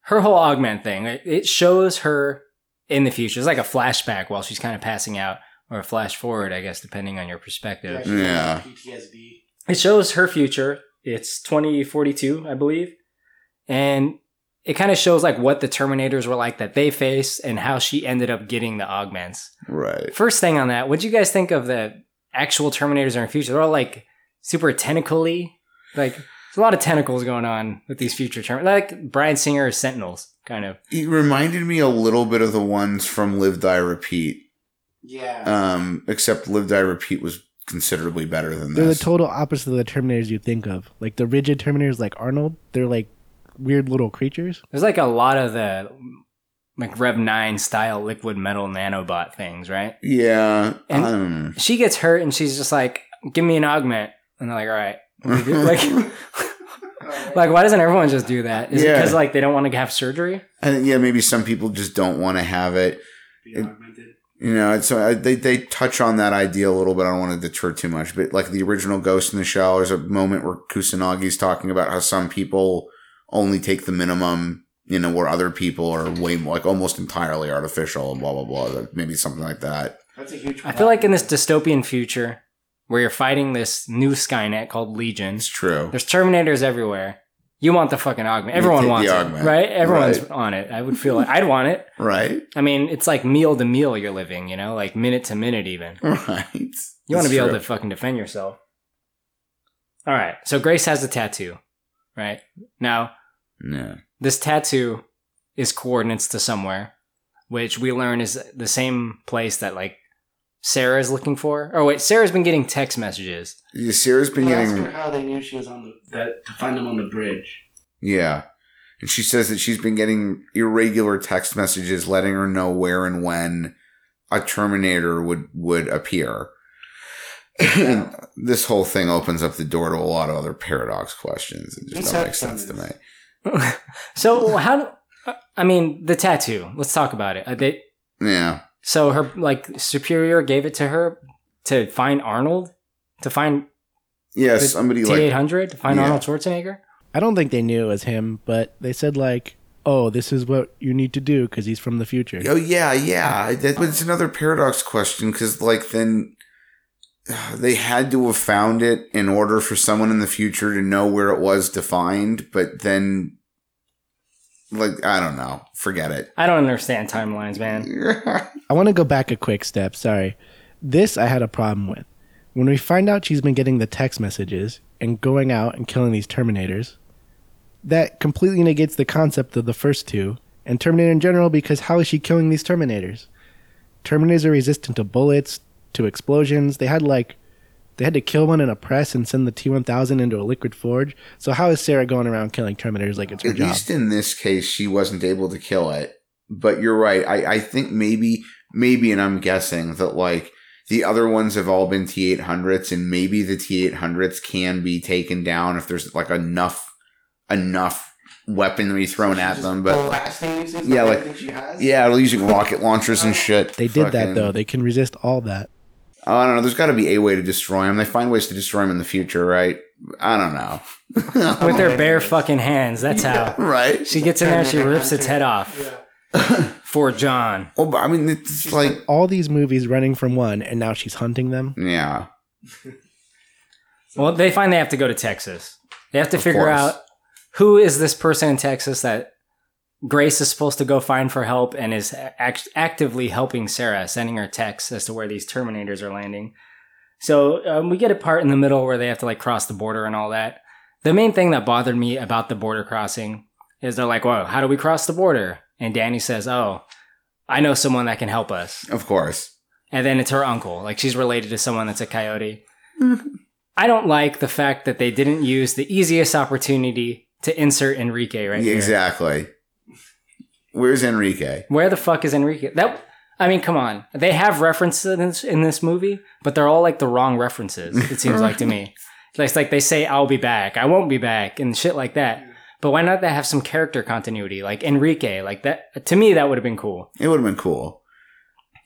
her whole augment thing, it it shows her in the future. It's like a flashback while she's kind of passing out, or a flash forward, I guess, depending on your perspective. Yeah. PTSD. It shows her future. It's 2042, I believe. And it kind of shows like what the Terminators were like that they faced and how she ended up getting the augments. Right. First thing on that, what do you guys think of the actual Terminators in our future? They're all like super tentacly. Like there's a lot of tentacles going on with these future Terminators. Like Bryan Singer's Sentinels, kind of. It reminded me a little bit of the ones from Live, Die, Repeat. Yeah. Um, except Live, Die, Repeat was considerably better than this. They're the total opposite of the Terminators you think of. Like the rigid Terminators like Arnold, they're like weird little creatures. There's like a lot of the like Rev 9 style liquid metal nanobot things, right? yeah. And- um, she gets hurt and she's just like, "Give me an augment," and they're like, "All right." what do you do?" like, like why doesn't everyone just do that? Is it because like they don't want to have surgery? I think, yeah, maybe some people just don't want to have it. It- You know, it's, uh, they they touch on that idea a little bit. I don't want to deter too much, but like the original Ghost in the Shell, there's a moment where Kusanagi's talking about how some people only take the minimum, you know, where other people are way more, like almost entirely artificial and blah blah blah. Maybe something like that. That's a huge. I feel like in this dystopian future where you're fighting this new Skynet called Legion, It's true. there's Terminators everywhere. You want the fucking augment. Everyone wants it, right? Everyone's Right. on it. I would feel like I'd want it. Right. I mean, it's like meal to meal you're living, you know, like minute to minute even. Right. You want to be able to fucking defend yourself. All right. So Grace has a tattoo, right? Now, Yeah. this tattoo is coordinates to somewhere, which we learn is the same place that like Sarah is looking for. Oh wait, Sarah's been getting text messages. Yeah, Sarah's been getting how they knew she was on the that to find them on the bridge. Yeah. And she says that she's been getting irregular text messages letting her know where and when a Terminator would, would appear. And this whole thing opens up the door to a lot of other paradox questions. It just Let's don't have make sense to me. of so how? do- I mean, the tattoo. Let's talk about it. Uh, They, Yeah. So her like superior gave it to her to find Arnold, to find Yeah, the somebody T like eight hundred, to find Yeah. Arnold Schwarzenegger. I don't think they knew it was him, but they said like, "Oh, this is what you need to do because he's from the future." Oh yeah, yeah. That, but it's another paradox question because, like, then they had to have found it in order for someone in the future to know where it was defined. But then, like, I don't know. Forget it. I don't understand timelines, man. I want to go back a quick step. Sorry. This I had a problem with. When we find out she's been getting the text messages and going out and killing these Terminators, that completely negates the concept of the first two and Terminator in general because how is she killing these Terminators? Terminators are resistant to bullets, to explosions. They had like they had to kill one in a press and send the T1000 into a liquid forge. So how is Sarah going around killing Terminators like it's her At job? least in this case, she wasn't able to kill it. But you're right. I, I think maybe, maybe, and I'm guessing that like the other ones have all been T800s, and maybe the T800s can be taken down if there's like enough, enough weaponry thrown at them. But yeah, like yeah, using rocket launchers and shit. They did that though. They can resist all that. Oh, I don't know. There's got to be a way to destroy them. They find ways to destroy them in the future, right? I don't know. With their bare fucking hands. That's how. right? She gets in there, she rips its head off. For John. Oh, but I mean, it's like all these movies running from one, and now she's hunting them. yeah. Well, they find they have to go to Texas. They have to Of figure course. out who is this person in Texas that Grace is supposed to go find for help and is act- actively helping Sarah, sending her texts as to where these Terminators are landing. So um, we get a part in the middle where they have to like cross the border and all that. The main thing that bothered me about the border crossing is they're like, "Whoa, how do we cross the border?" And Dani says, "Oh, I know someone that can help us." Of course. And then it's her uncle, like she's related to someone that's a coyote. I don't like the fact that they didn't use the easiest opportunity to insert Enrique right Yeah, here. Where's Enrique? Where the fuck is Enrique? That I mean, come on. They have references in this, in this movie, but they're all like the wrong references. It seems like to me. It's like they say, "I'll be back," "I won't be back," and shit like that. But why not they have some character continuity, like Enrique? Like that to me, that would have been cool. It would have been cool.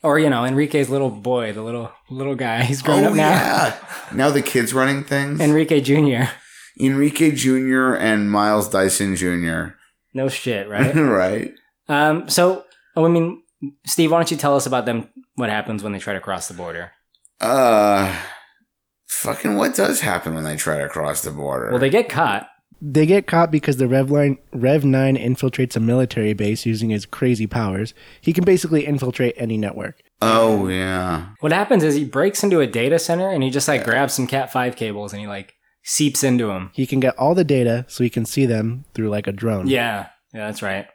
Or you know, Enrique's little boy, the little little guy. He's grown up oh, now. Oh, yeah. Now the kids running things. Enrique Jr. Enrique Jr. and Miles Dyson Jr. No shit, right? right. Um, so, oh, I mean, Steve, why don't you tell us about them? What happens when they try to cross the border? Uh, fucking what does happen when they try to cross the border? Well, they get caught. They get caught because the Rev, line, Rev 9 infiltrates a military base using his crazy powers. He can basically infiltrate any network. oh yeah. What happens is he breaks into a data center and he just like grabs some Cat five cables and he like seeps into them. He can get all the data so he can see them through like a drone. Yeah, yeah, that's right.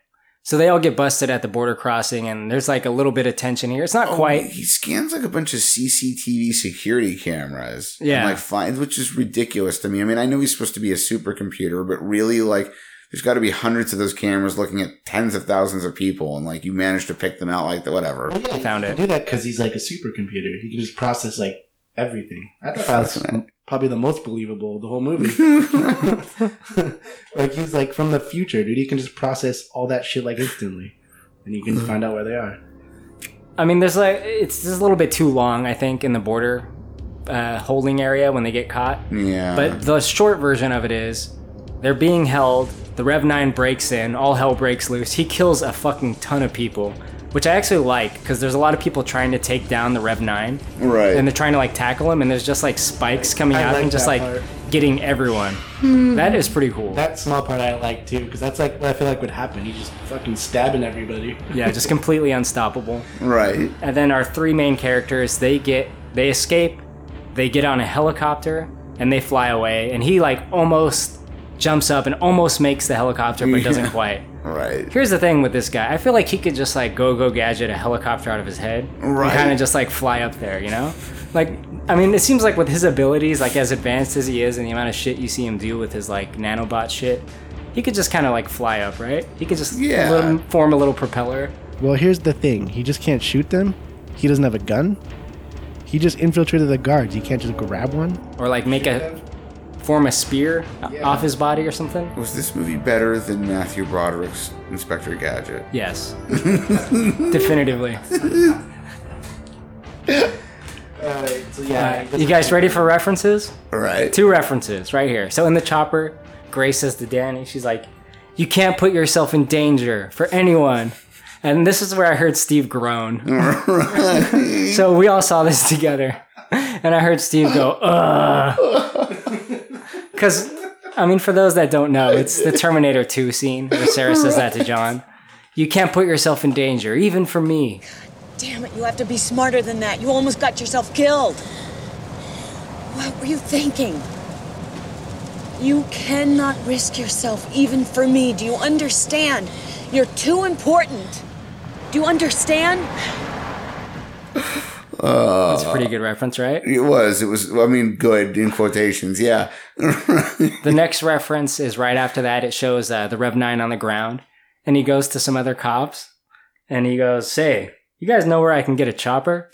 So they all get busted at the border crossing, and there's like a little bit of tension here. It's not Oh, quite. He scans like a bunch of CCTV security cameras. and, Yeah. like finds, which is ridiculous to me. I mean, I know he's supposed to be a supercomputer, but really, like, there's got to be hundreds of those cameras looking at tens of thousands of people, and like you managed to pick them out like the whatever. Well, yeah, Found it. do that because he's like a supercomputer. He can just process like everything. I thought that was probably the most believable of the whole movie. like he's like from the future, dude. He can just process all that shit like instantly, and you can find out where they are. I mean, there's like it's just a little bit too long, I think, in the border uh, holding area when they get caught. Yeah. But the short version of it is they're being held. The Rev 9 breaks in, all hell breaks loose. He kills a fucking ton of people, which I actually like because there's a lot of people trying to take down the Rev 9. right. And they're trying to like tackle him, and there's just like spikes coming I out like and just like part. getting everyone. Hmm. That is pretty cool. That small part I like too, because that's like what I feel like would happen. He's just fucking stabbing everybody. yeah, just completely unstoppable. right. And then our three main characters, they get they escape, they get on a helicopter and they fly away and he like almost jumps up and almost makes the helicopter but doesn't quite. Right. Here's the thing with this guy. I feel like he could just like go go gadget a helicopter out of his head Right. and kind of just like fly up there, you know? Like I mean, it seems like with his abilities, like as advanced as he is and the amount of shit you see him do with his like nanobot shit, he could just kind of like fly up, right? He could just Yeah. little- form a little propeller. Well, here's the thing: he just can't shoot them. He doesn't have a gun. He just infiltrated the guards. He can't just grab one. or like make a form a spear o- off his body or something. Was this movie better than Matthew Broderick's Inspector Gadget? Yes, definitively. so Uh, you guys ready for references? Right. Two references right here. So in the chopper, Grace says to Dani, she's like, "You can't put yourself in danger for anyone." And this is where I heard Steve groan. so we all saw this together, and I heard Steve go, "Ugh," because I mean, for those that don't know, it's the Terminator 2 scene where Sarah says that to John. You can't put yourself in danger, even for me. Damn it, you have to be smarter than that. You almost got yourself killed. What were you thinking? You cannot risk yourself even for me. Do you understand? You're too important. Do you understand? Uh, That's a pretty good reference, right? It was. It was. I mean, good in quotations. Yeah. The next reference is right after that. It shows uh, the Rev 9 on the ground, and he goes to some other cops, and he goes, Say, you guys know where I can get a chopper?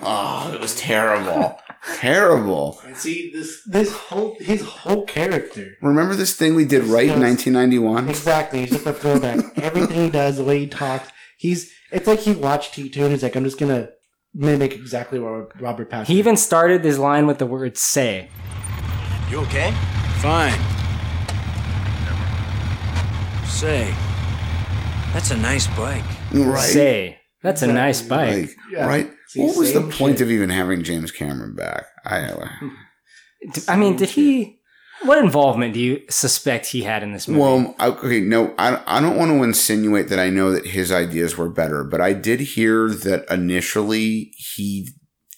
Oh, it was terrible. terrible. And see this this whole his whole character. Remember this thing we did right in 1991? Exactly. He's just a throwback. Everything he does, the way he talks, he's it's like he watched T two and he's like, I'm just gonna mimic exactly what Robert Patrick. He even started his line with the word say. You okay? Fine. Say, that's a nice bike. Right. Say. That's a nice bike. Like, Yeah. Right. See, what was the point shit. of even having James Cameron back? I. I mean, did he. What involvement do you suspect he had in this movie? Well, okay, no, I, I don't want to insinuate that I know that his ideas were better, but I did hear that initially he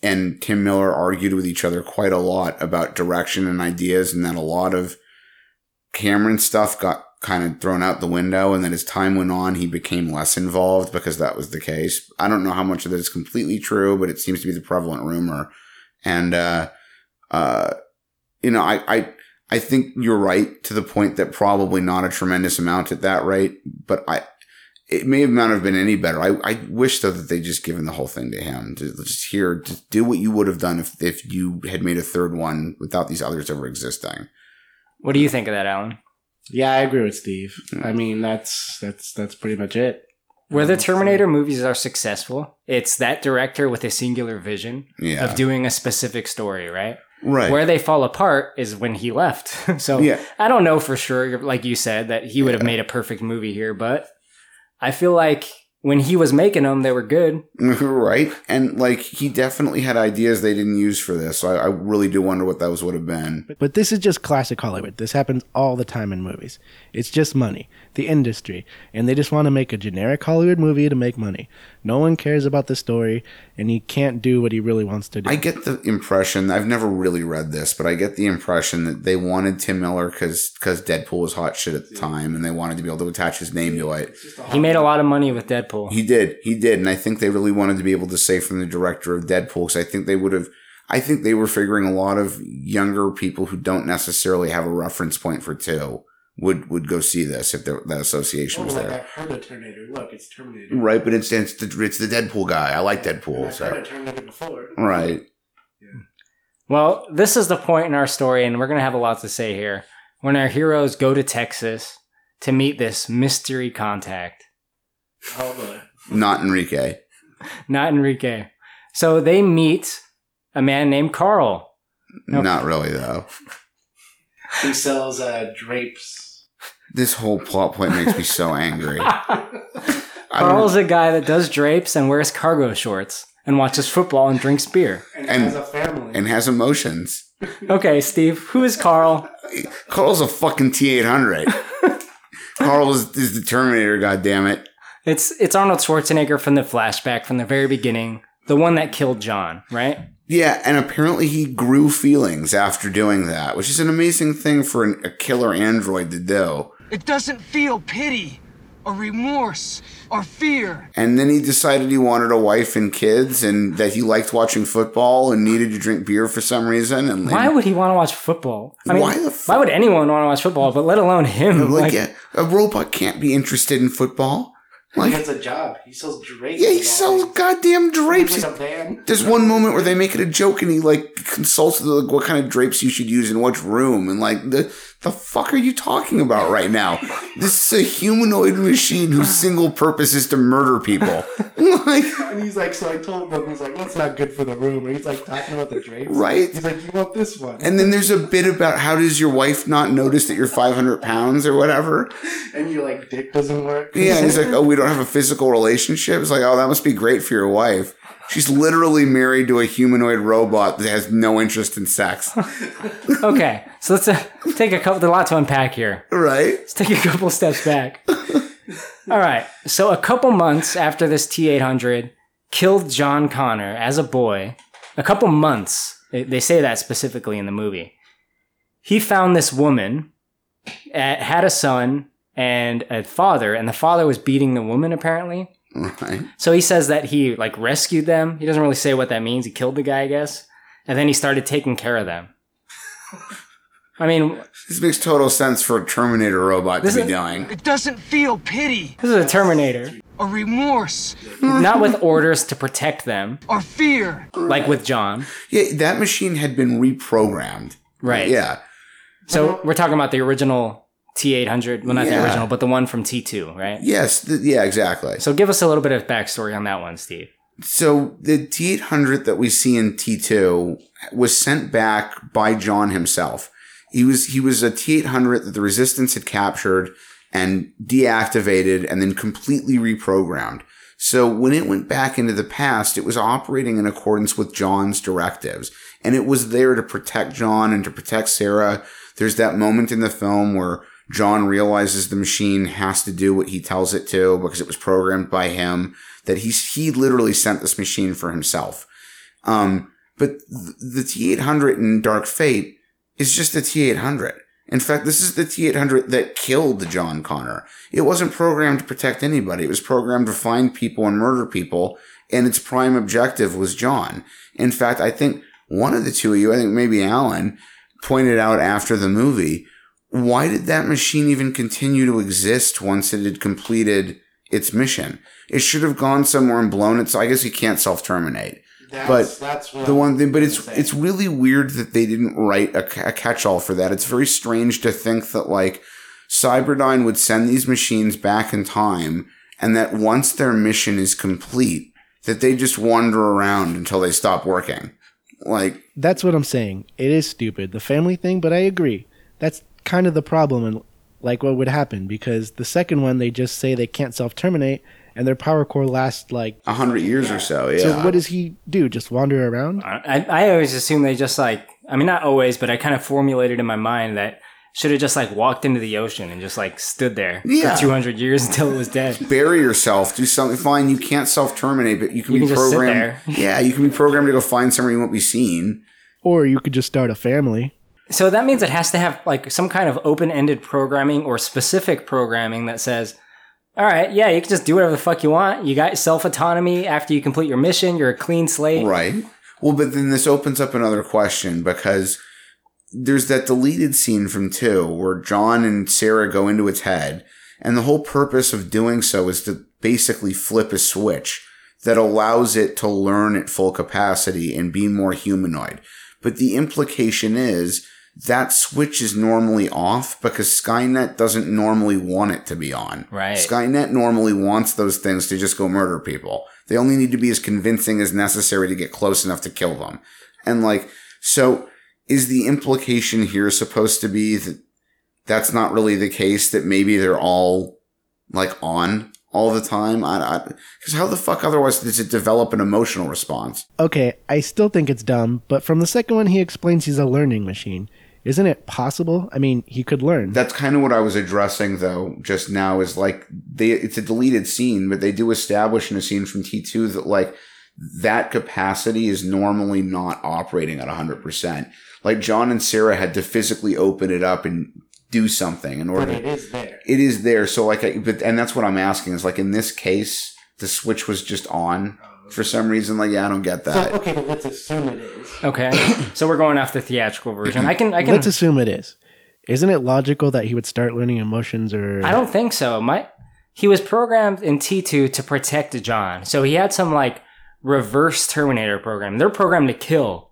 and Tim Miller argued with each other quite a lot about direction and ideas, and that a lot of Cameron stuff got kind of thrown out the window, and that as time went on, he became less involved because that was the case. I don't know how much of that is completely true, but it seems to be the prevalent rumor. And, uh, uh, you know, I, I, I think you're right to the point that probably not a tremendous amount at that rate, but I, it may have not have been any better. I, I wish though that they just given the whole thing to him to just here to do what you would have done if, if you had made a third one without these others ever existing. what do you think of that, Alan? Yeah, I agree with Steve. I mean, that's that's that's pretty much it. Where the Terminator movies are successful, it's that director with a singular vision Yeah. of doing a specific story, right? Right. Where they fall apart is when he left. so Yeah. I don't know for sure, like you said, that he would have made a perfect movie here, but I feel like when he was making them, they were good. right. And like he definitely had ideas they didn't use for this. So I, I really do wonder what those would have been. But this is just classic Hollywood. This happens all the time in movies. It's just money, the industry, and they just want to make a generic Hollywood movie to make money. No one cares about the story, and he can't do what he really wants to do. I get the impression I've never really read this, but I get the impression that they wanted Tim Miller because because Deadpool was hot shit at the time, and they wanted to be able to attach his name to it. He made a lot of money with Deadpool. He did, he did, and I think they really wanted to be able to say from the director of Deadpool because I think they would have. I think they were figuring a lot of younger people who don't necessarily have a reference point for two would would go see this if there, that association was there. I heard of Terminator. Look, it's Terminator. Right, but it's it's the, it's the Deadpool guy. I like Deadpool. I've So Terminator before. right, Well, this is the point in our story, and we're going to have a lot to say here. When our heroes go to Texas to meet this mystery contact, Oh boy. not Enrique. not Enrique. So they meet a man named Carl. Nope. Not really though. He sells uh, drapes. This whole plot point makes me so angry. I don't- Carl's a guy that does drapes and wears cargo shorts and watches football and drinks beer. And, And- has a family. and has emotions. Okay, Steve, who is Carl? Carl's a fucking T eight hundred. Carl is, is the Terminator. God damn it! It's it's Arnold Schwarzenegger from the flashback from the very beginning, the one that killed John, right? Yeah, and apparently he grew feelings after doing that, which is an amazing thing for an, a killer android to do. It doesn't feel pity or remorse or fear. And then he decided he wanted a wife and kids, and that he liked watching football and needed to drink beer for some reason. And Why would he want to watch football? I mean, Why why, the fuck- would anyone want to watch football, but let alone him? like, Like, yeah, a robot can't be interested in football. Like, he has a job. He sells drapes. yeah, he sells goddamn drapes. van. There's one moment where they make it a joke, and he like consults the, like, what kind of drapes you should use in which room, and like the the fuck are you talking about right now? This is a humanoid machine whose single purpose is to murder people. like, And he's like, so I told him, he's like, that's not good for the room. And he's like talking about the drapes. Right. He's like, you want this one. and then there's a bit about how does your wife not notice that you're 500 pounds or whatever. And your like dick doesn't work. Yeah, and he's like, oh, we don't have a physical relationship. It's like, oh, that must be great for your wife. She's literally married to a humanoid robot that has no interest in sex. okay, so let's uh, take a couple. There's a lot to unpack here. Right? Let's take a couple steps back. All right. So a couple months after this T800 killed John Connor as a boy, a couple months, they, they say that specifically in the movie, he found this woman, uh, had a son and a father, and the father was beating the woman apparently. Right. So he says that he like rescued them. He doesn't really say what that means. He killed the guy, I guess. And then he started taking care of them. I mean, This makes total sense for a Terminator robot to be is- doing. It doesn't feel pity this is a Terminator. or remorse Not with orders to protect them, or fear. like with John. Yeah, that machine had been reprogrammed. Right. Yeah. So we're talking about the original T800. Well, not the original, but the one from T2, right? Yes. Th- yeah. Exactly. So give us a little bit of backstory on that one, Steve. So the T800 that we see in T2 was sent back by John himself. He was he was a T800 that the Resistance had captured and deactivated and then completely reprogrammed. So when it went back into the past, it was operating in accordance with John's directives, and it was there to protect John and to protect Sarah. There's that moment in the film where John realizes the machine has to do what he tells it to because it was programmed by him. That he's he literally sent this machine for himself. Um, but the T800 in Dark Fate is just the T800. In fact, this is the T800 that killed John Connor. It wasn't programmed to protect anybody. It was programmed to find people and murder people. And its prime objective was John. In fact, I think one of the two of you, I think maybe Alan, pointed out after the movie, why did that machine even continue to exist once it had completed its mission? It should have gone somewhere and blown it. So I guess you can't self terminate. But that's what the I'm one thing, but it's saying. it's really weird that they didn't write a, a catch-all for that. It's very strange to think that like Cyberdyne would send these machines back in time, and that once their mission is complete, that they just wander around until they stop working. Like That's what I'm saying. It is stupid, the family thing, but I agree. That's kind of the problem and like what would happen because the second one they just say they can't self terminate and their power core lasts like a hundred years or so. Yeah. So what does he do? Just wander around? I, I always assume they just like, I mean, not always, but I kind of formulated in my mind that should have just like walked into the ocean and just like stood there Yeah. for 200 years until it was dead. bury yourself, do something. Fine, you can't self terminate, but you can You be can just sit programmed. there. yeah, you can be programmed to go find somewhere you won't be seen. Or you could just start a family. So that means it has to have like some kind of open ended programming or specific programming that says, all right, yeah, you can just do whatever the fuck you want. You got self autonomy after you complete your mission. You're a clean slate. Right. Well, but then this opens up another question because there's that deleted scene from two where John and Sarah go into its head, and the whole purpose of doing so is to basically flip a switch that allows it to learn at full capacity and be more humanoid. But the implication is that switch is normally off because Skynet doesn't normally want it to be on. Right. Skynet normally wants those things to just go murder people. They only need to be as convincing as necessary to get close enough to kill them. And like, so is the implication here supposed to be that that's not really the case, that maybe they're all like on all the time? I, because how the fuck otherwise does it develop an emotional response? Okay, I still think it's dumb, but from the second one he explains he's a learning machine. Isn't it possible? I mean, he could learn. That's kind of what I was addressing though just now is like they it's a deleted scene, but they do establish in a scene from T2 that like that capacity is normally not operating at 100%. Like John and Sarah had to physically open it up and do something in order is there. it is there so like I, but and that's what I'm asking is like in this case the switch was just on for some reason like yeah I don't get that. okay, but let's assume it is. Okay. so we're going off the theatrical version. I can, I can, Let's assume it is. Isn't it logical that he would start learning emotions or I don't think so. My he was programmed in T2 to protect John. So he had some like reverse Terminator program. They're programmed to kill,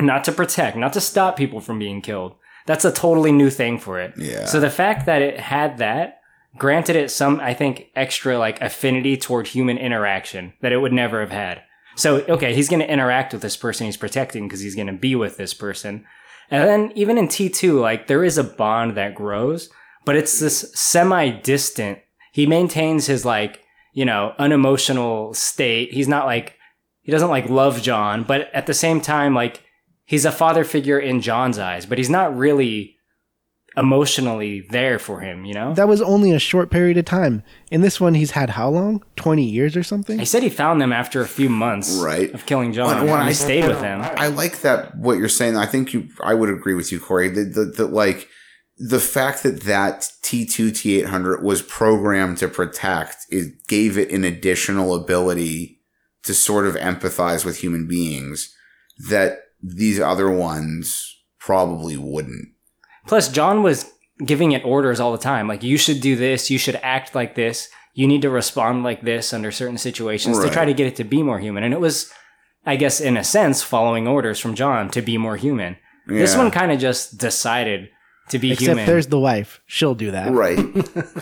not to protect, not to stop people from being killed. That's a totally new thing for it. Yeah. So the fact that it had that granted it some I think extra like affinity toward human interaction that it would never have had. So okay, he's going to interact with this person he's protecting because he's going to be with this person. And then even in T2 like there is a bond that grows, but it's this semi-distant. He maintains his like, you know, unemotional state. He's not like he doesn't like love John, but at the same time like he's a father figure in John's eyes, but he's not really emotionally there for him, you know? That was only a short period of time. In this one he's had how long? 20 years or something? He said he found them after a few months Right. of killing John. When- when and I- he stayed with him. I like that what you're saying. I think you, I would agree with you, Corey. That the, the, like the fact that that T2 T800 was programmed to protect, it gave it an additional ability to sort of empathize with human beings that these other ones probably wouldn't. Plus, John was giving it orders all the time. Like, you should do this. You should act like this. You need to respond like this under certain situations to try to get it to be more human. And it was, I guess, in a sense, following orders from John to be more human. This one kind of just decided to be Except human. there's the wife. She'll do that. Right.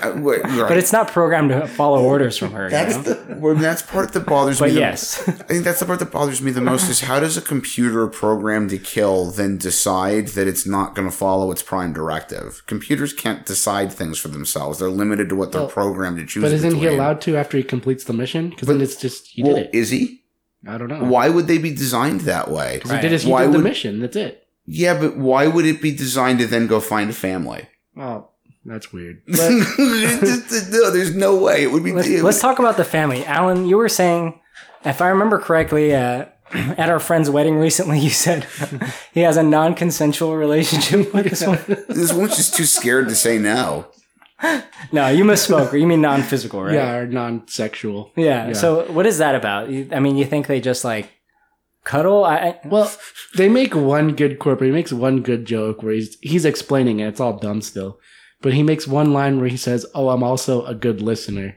Uh, wait, right. But it's not programmed to follow orders from her. That's you know? the well, that's part that bothers But me. the- yes. I think that's the part that bothers me the most is how does a computer programmed to kill then decide that it's not going to follow its prime directive? Computers can't decide things for themselves. They're limited to what they're Well, programmed to choose. But isn't he allowed to after he completes the mission? Because then it's just he Well, did it. is he? I don't know. Why would they be designed that way? Because he did his he Why did the would- mission. That's it. Yeah, but why would it be designed to then go find a family? Oh, that's weird. Just- no, there's no way it would be. Let's, let's talk about the family. Alan, you were saying, if I remember correctly, uh, at our friend's wedding recently, you said he has a non-consensual relationship with this one. This one's just too scared to say no. No, you misspoke. Or you mean non-physical, right? Yeah, or non-sexual. Yeah. Yeah. So what is that about? I mean, you think they just like cuddle? I, I Well, they make one good corporate. He makes one good joke where he's he's explaining it. It's all dumb still, but he makes one line where he says, "Oh, I'm also a good listener,"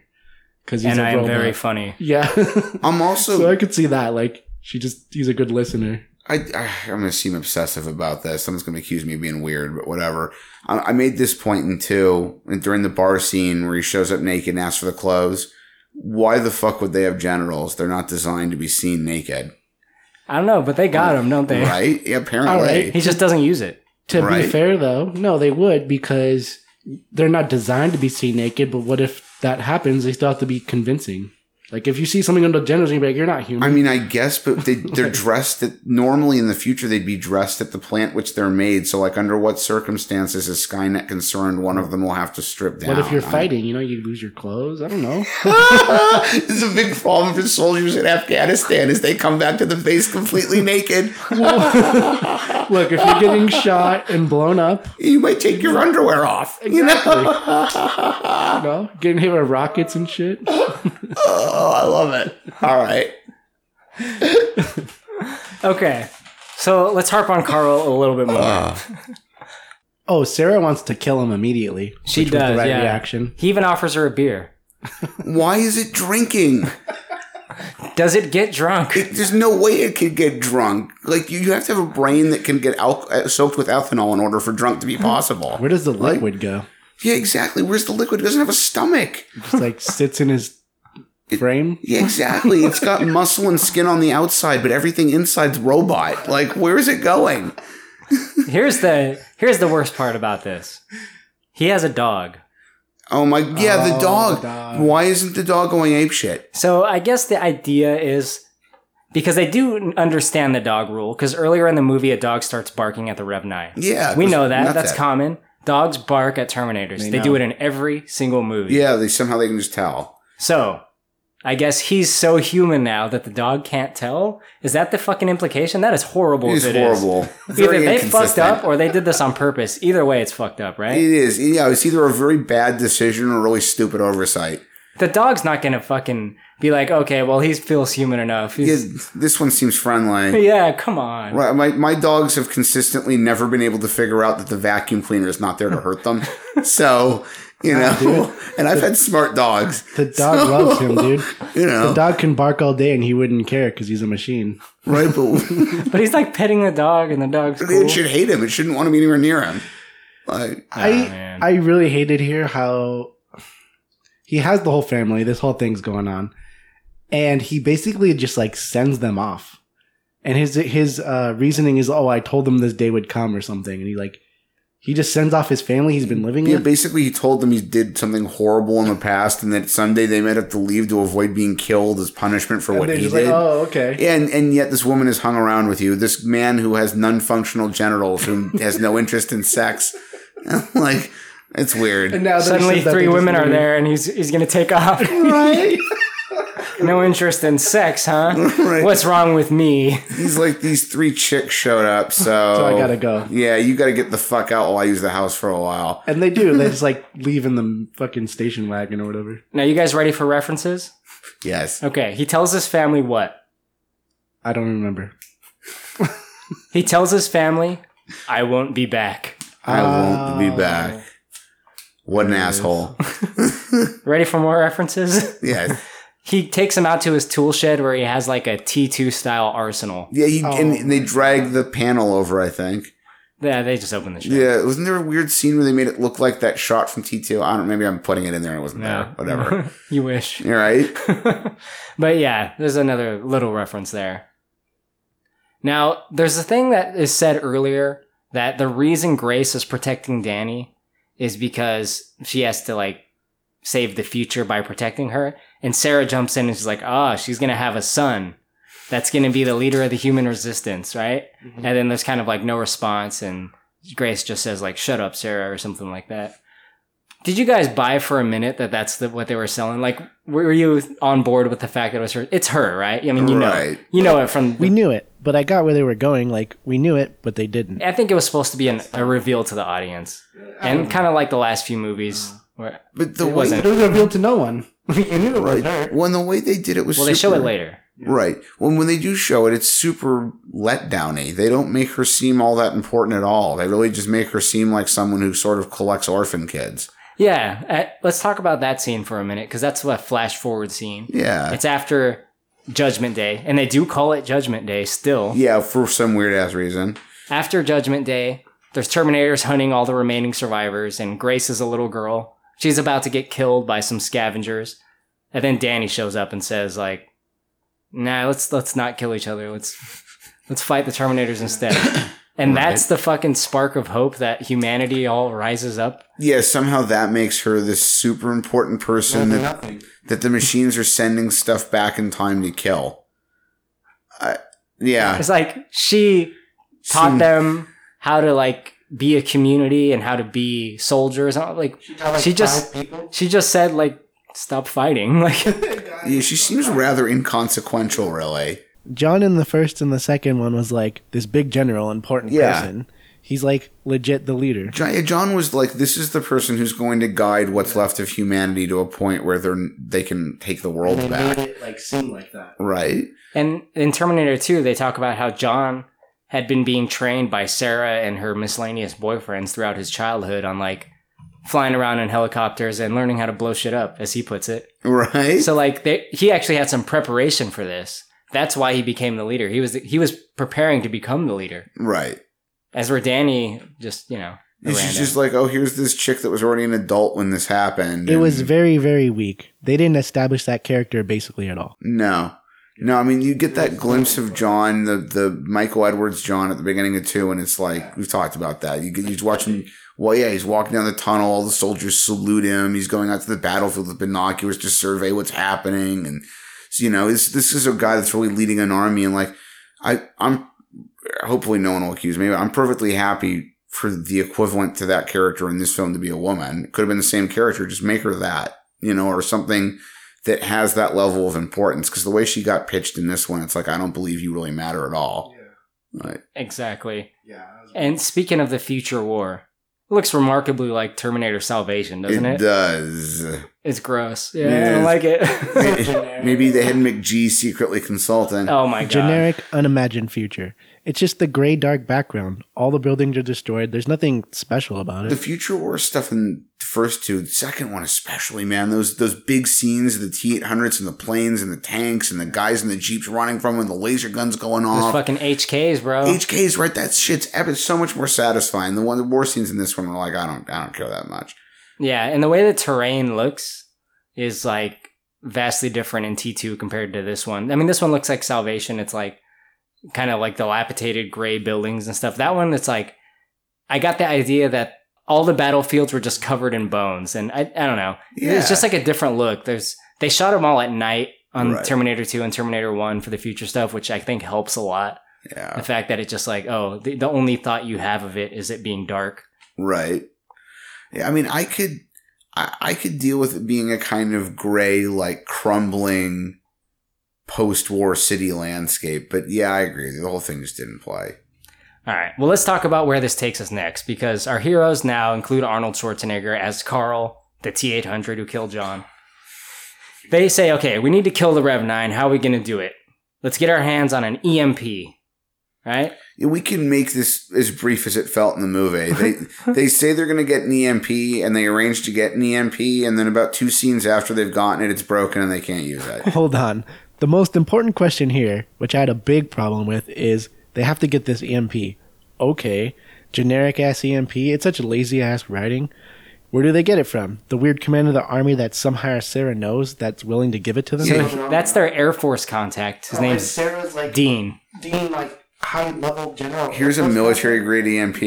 because he's and a I am robot. very funny. Yeah, I'm also. so I could see that. Like she just he's a good listener. I, I I'm gonna seem obsessive about this. Someone's gonna accuse me of being weird, but whatever. I, I made this point in two during the bar scene where he shows up naked and asks for the clothes. Why the fuck would they have genitals? They're not designed to be seen naked, I don't know, but they got him, don't they? right? Yeah, apparently. All right. He just doesn't use it. To Right. be fair, though, no, they would because they're not designed to be seen naked. But what if that happens? They still have to be convincing. Like if you see something on the genitals, you're like, you're not human. I mean, I guess, but they, they're dressed at normally in the future they'd be dressed at the plant which they're made. So, like, under what circumstances is Skynet concerned? One of them will have to strip down. what if you're I- fighting? You know, you lose your clothes. I don't know. is a big problem for soldiers in Afghanistan as they come back to the base completely naked. Look, if you're getting shot and blown up, You might take your underwear off. You Exactly. know? you know, getting hit with rockets and shit. Oh, I love it. All right. Okay. So let's harp on Carl a little bit more. Uh, Oh, Sarah wants to kill him immediately. she which was does. the right yeah. reaction. He even offers her a beer. why is it drinking? Does it get drunk? It- there's no way it could get drunk. Like you, you have to have a brain that can get al- uh, soaked with ethanol in order for drunk to be possible. Where does the Like- liquid go? Yeah, exactly. Where's the liquid? It doesn't have a stomach. Just like sits in his frame. Yeah, exactly. It's got muscle and skin on the outside, but everything inside's robot. Like, where is it going? Here's the here's the worst part about this. He has a dog. Oh my, yeah, the Oh, dog. the dog. Why isn't the dog going ape shit? So I guess the idea is because they do understand the dog rule. Because earlier in the movie, a dog starts barking at the Rev Nine. Yeah, we know that. That's at it. common. Dogs bark at Terminators. They They, do it in every single movie. Yeah, they somehow they can just tell. So I guess he's so human now that the dog can't tell. Is that the fucking implication? That is horrible. It's if it is. horrible. Either they fucked up or they did this on purpose. Either way, it's fucked up, right? It is. Yeah, it's either a very bad decision or a really stupid oversight. the dog's not gonna fucking be like, okay, well, he feels human enough. Yeah, this one seems friendly. yeah, come on. Right, my, my dogs have consistently never been able to figure out that the vacuum cleaner is not there to hurt them. so, you know, and I've had smart dogs. The dog So, loves him, dude. You know, The dog can bark all day and he wouldn't care because he's a machine. right? But But he's like petting the dog, and the dog's cool. it should hate him. It shouldn't want to be anywhere near him. Like, I man. I really hated here how he has the whole family. This whole thing's going on, and he basically just like sends them off. And his his uh, reasoning is, oh, I told them this day would come or something, and he like he just sends off his family he's been living yeah, with. basically, he told them he did something horrible in the past, and that someday they might have to leave to avoid being killed as punishment for And what he just did. like, oh, okay. And and yet this woman has hung around with you. This man who has non-functional genitals, who has no interest in sex. like it's weird. And now Suddenly, three women are there, and he's he's gonna take off. right? no interest in sex, huh? Right. What's wrong with me? He's like these three chicks showed up, so So I gotta go. Yeah, you gotta get the fuck out while I use the house for a while. And they do. They just like leave in the fucking station wagon or whatever. Now, you guys ready for references? Yes. Okay, he tells his family what? I don't remember. He tells his family, "I won't be back." I won't be ah. back. What an asshole. Ready for more references? Yeah. He takes him out to his tool shed where he has like a T2 style arsenal. Yeah, he, Oh. and they drag the panel over, I think. Yeah, they just open the shed. Yeah, wasn't there a weird scene where they made it look like that shot from T2? I don't maybe I'm putting it in there and it wasn't No. there. Whatever. you wish. You're right. but yeah, there's another little reference there. Now, there's a thing that is said earlier that the reason Grace is protecting Danny is because she has to like save the future by protecting her. And Sarah jumps in and she's like, ah, she's gonna have a son. that's going to be the leader of the human resistance, right? Mm-hmm. And then there's kind of like no response, and Grace just says like "Shut up, Sarah" or something like that. Did you guys buy for a minute that that's the, what they were selling? Like, were you on board with the fact that it was her? It's her, right? I mean, you know, Right. you know it from. We knew it, but I got where they were going. Like we knew it, but they didn't. I think it was supposed to be an, a reveal to the audience, and um, kind of like the last few movies. Uh, Where But the it way wasn't. It was revealed to no one. you knew it was her. when the way they did it was Well, they show it later. Right. When when they do show it, it's super letdowny. They don't make her seem all that important at all. They really just make her seem like someone who sort of collects orphan kids. Yeah, uh, let's talk about that scene for a minute because that's a flash forward scene. Yeah. It's after Judgment Day, and they do call it Judgment Day still. yeah, for some weird ass reason. After Judgment Day, there's Terminators hunting all the remaining survivors, and Grace is a little girl. She's about to get killed by some scavengers, and then Danny shows up and says, "Like, nah, let's let's not kill each other. Let's let's fight the Terminators instead." And that's the fucking spark of hope that humanity all rises up. Yeah, somehow that makes her this super important person that, that the machines are sending stuff back in time to kill. I, yeah. It's like she taught Seem- them how to like be a community and how to be soldiers. Like she, just she just said like stop fighting. Like Yeah, she seems rather inconsequential, really. John in the first and the second one was like this big general, important Yeah. person. He's like legit the leader. John, John was like, this is the person who's going to guide what's left of humanity to a point where they're they can take the world back. it like seem like that. Right. and in Terminator 2 they talk about how John had been being trained by Sarah and her miscellaneous boyfriends throughout his childhood on like flying around in helicopters and learning how to blow shit up as he puts it. Right. So like they, he actually had some preparation for this. That's why he became the leader. He was he was preparing to become the leader. right. As where Danny just, you know, She's ran just like, oh, here's this chick that was already an adult when this happened. It was very, very weak. They didn't establish that character basically at all. No. No, I mean you get that glimpse of John, the the Michael Edwards John at the beginning of two, and it's like we've talked about that. You get you watch him. Well, yeah, he's walking down the tunnel. All the soldiers salute him. He's going out to the battlefield with binoculars to survey what's happening, and you know, this this is a guy that's really leading an army. And like, I I'm hopefully no one will accuse me, but I'm perfectly happy for the equivalent to that character in this film to be a woman. It could have been the same character, just make her that, you know, or something that has that level of importance. Because the way she got pitched in this one, it's like I don't believe you really matter at all. Like, exactly. Yeah. And speaking of the future war, it looks remarkably like Terminator Salvation, doesn't it it? does. It's gross. Yeah, It I don't like it. Maybe they had McG secretly consulting. oh my god. Generic, unimagined future. It's just the gray, dark background. All the buildings are destroyed. There's nothing special about it. The future war stuff in the first two, the second one especially, man. Those those big scenes of the T eight hundreds and the planes and the tanks and the guys in the jeeps running from them, and the laser guns going Those off. fucking HKs, bro. HK's right. That shit's epic. So much more satisfying. The one the war scenes in this one are like I don't I don't care that much. yeah, and the way the terrain looks is like vastly different in T2 compared to this one. I mean, this one looks like Salvation. It's like kind of like dilapidated gray buildings and stuff. That one, it's like I got the idea that all the battlefields were just covered in bones, and I, I don't know. Yeah. It's just like a different look. There's they shot them all at night on Right. Terminator 2 and Terminator 1 for the future stuff, which I think helps a lot. Yeah. The fact that it's just like, oh, the, the only thought you have of it is it being dark. Right. Yeah, I mean, I could, I, I could deal with it being a kind of gray, like crumbling post-war city landscape. But yeah, I agree. The whole thing just didn't play. All right. Well, let's talk about where this takes us next because our heroes now include Arnold Schwarzenegger as Carl, the T 800 who killed John. They say, okay, we need to kill the Rev 9. How are we going to do it? Let's get our hands on an EMP, right? Yeah, we can make this as brief as it felt in the movie. They they say they're going to get an EMP, and they arrange to get an EMP, and then about two scenes after they've gotten it, it's broken and they can't use it. Hold on. The most important question here, which I had a big problem with, is they have to get this EMP. Okay, generic ass EMP. It's such lazy ass writing. Where do they get it from? The weird commander of the army that somehow Sarah knows that's willing to give it to them? So that's their Air Force contact. His oh, name's Sarah's like Dean. Dean, like high level general. Here's a military grade EMP.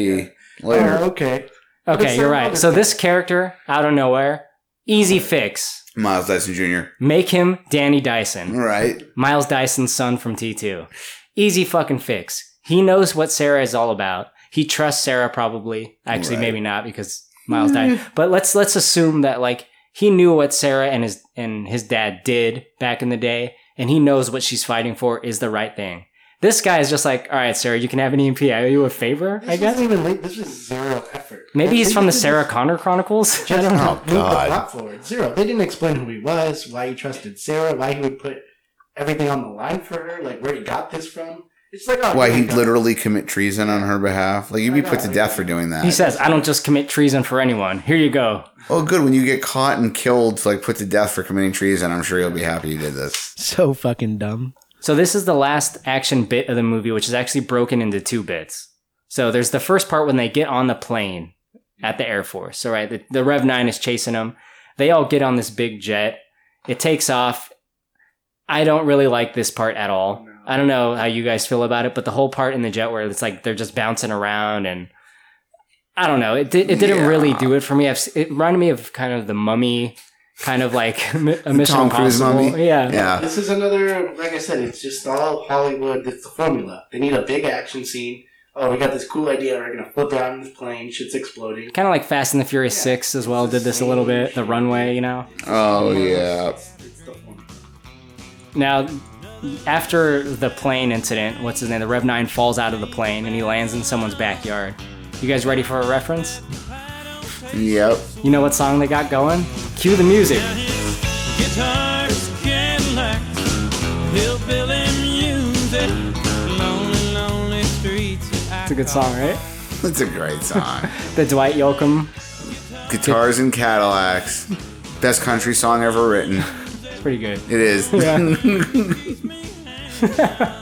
Later. Oh, okay. Okay, you're right. So this character, out of nowhere, easy fix. Miles Dyson Jr. Make him Danny Dyson. Right. Miles Dyson's son from T2. Easy fucking fix. He knows what Sarah is all about. He trusts Sarah probably. Actually, Right. maybe not because Miles died. Mm. But let's let's assume that like he knew what Sarah and his and his dad did back in the day, and he knows what she's fighting for is the right thing. This guy is just like, all right, Sarah, you can have an EMP. I owe you a favor, I This guess. even late. This was zero effort. Maybe he's from the Sarah Connor Chronicles. I don't know. move the God. plot forward. Zero. They didn't explain who he was, why he trusted Sarah, why he would put everything on the line for her, like where he got this from. It's like, oh, Why he'd go. literally commit treason on her behalf? Like you'd be put to death for doing that. He says, "I don't just commit treason for anyone. Here you go." Oh, good. When you get caught and killed, like put to death for committing treason, I'm sure you'll be happy you did this. so fucking dumb. So this is the last action bit of the movie, which is actually broken into two bits. So there's the first part when they get on the plane at the Air Force. So right, the, the Rev Nine is chasing them. They all get on this big jet. It takes off. I don't really like this part at all. I don't know how you guys feel about it, but the whole part in the jet where it's like they're just bouncing around and I don't know. It it didn't Yeah. really do it for me. I've, it reminded me of kind of the Mummy, kind of like a Mission Tom Cruise Impossible. mummy? Yeah, Yeah. This is another, like I said, it's just all Hollywood. It's the formula. They need a big action scene. Oh, we got this cool idea. We're gonna flip around in this plane. Shit's exploding. kind of like Fast and the Furious Six as well. Did this a little bit. The runway, you know. Oh yeah. It's the. Now, after the plane incident, what's his name? The Rev Nine falls out of the plane and he lands in someone's backyard. You guys ready for a reference? Yep. You know what song they got going? Cue the music. Guitars, Cadillac, hillbilly music, lonely, lonely streets. It's a good song, right? That's a great song. The Dwight Yoakam. Guitars and Cadillacs. Best country song ever written. It's pretty good. It is.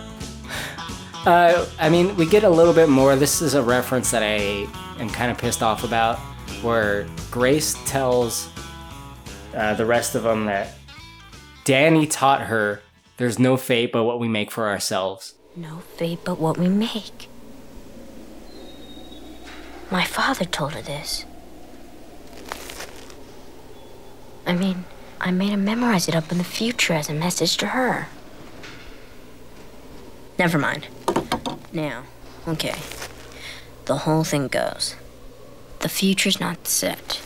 Uh, I mean, we get a little bit more. This is a reference that I am kind of pissed off about, where Grace tells uh, the rest of them that Danny taught her there's no fate but what we make for ourselves. No fate but what we make. My father told her this. I mean, I made him memorize it up in the future as a message to her. Never mind. Now, okay. The whole thing goes. The future's not set.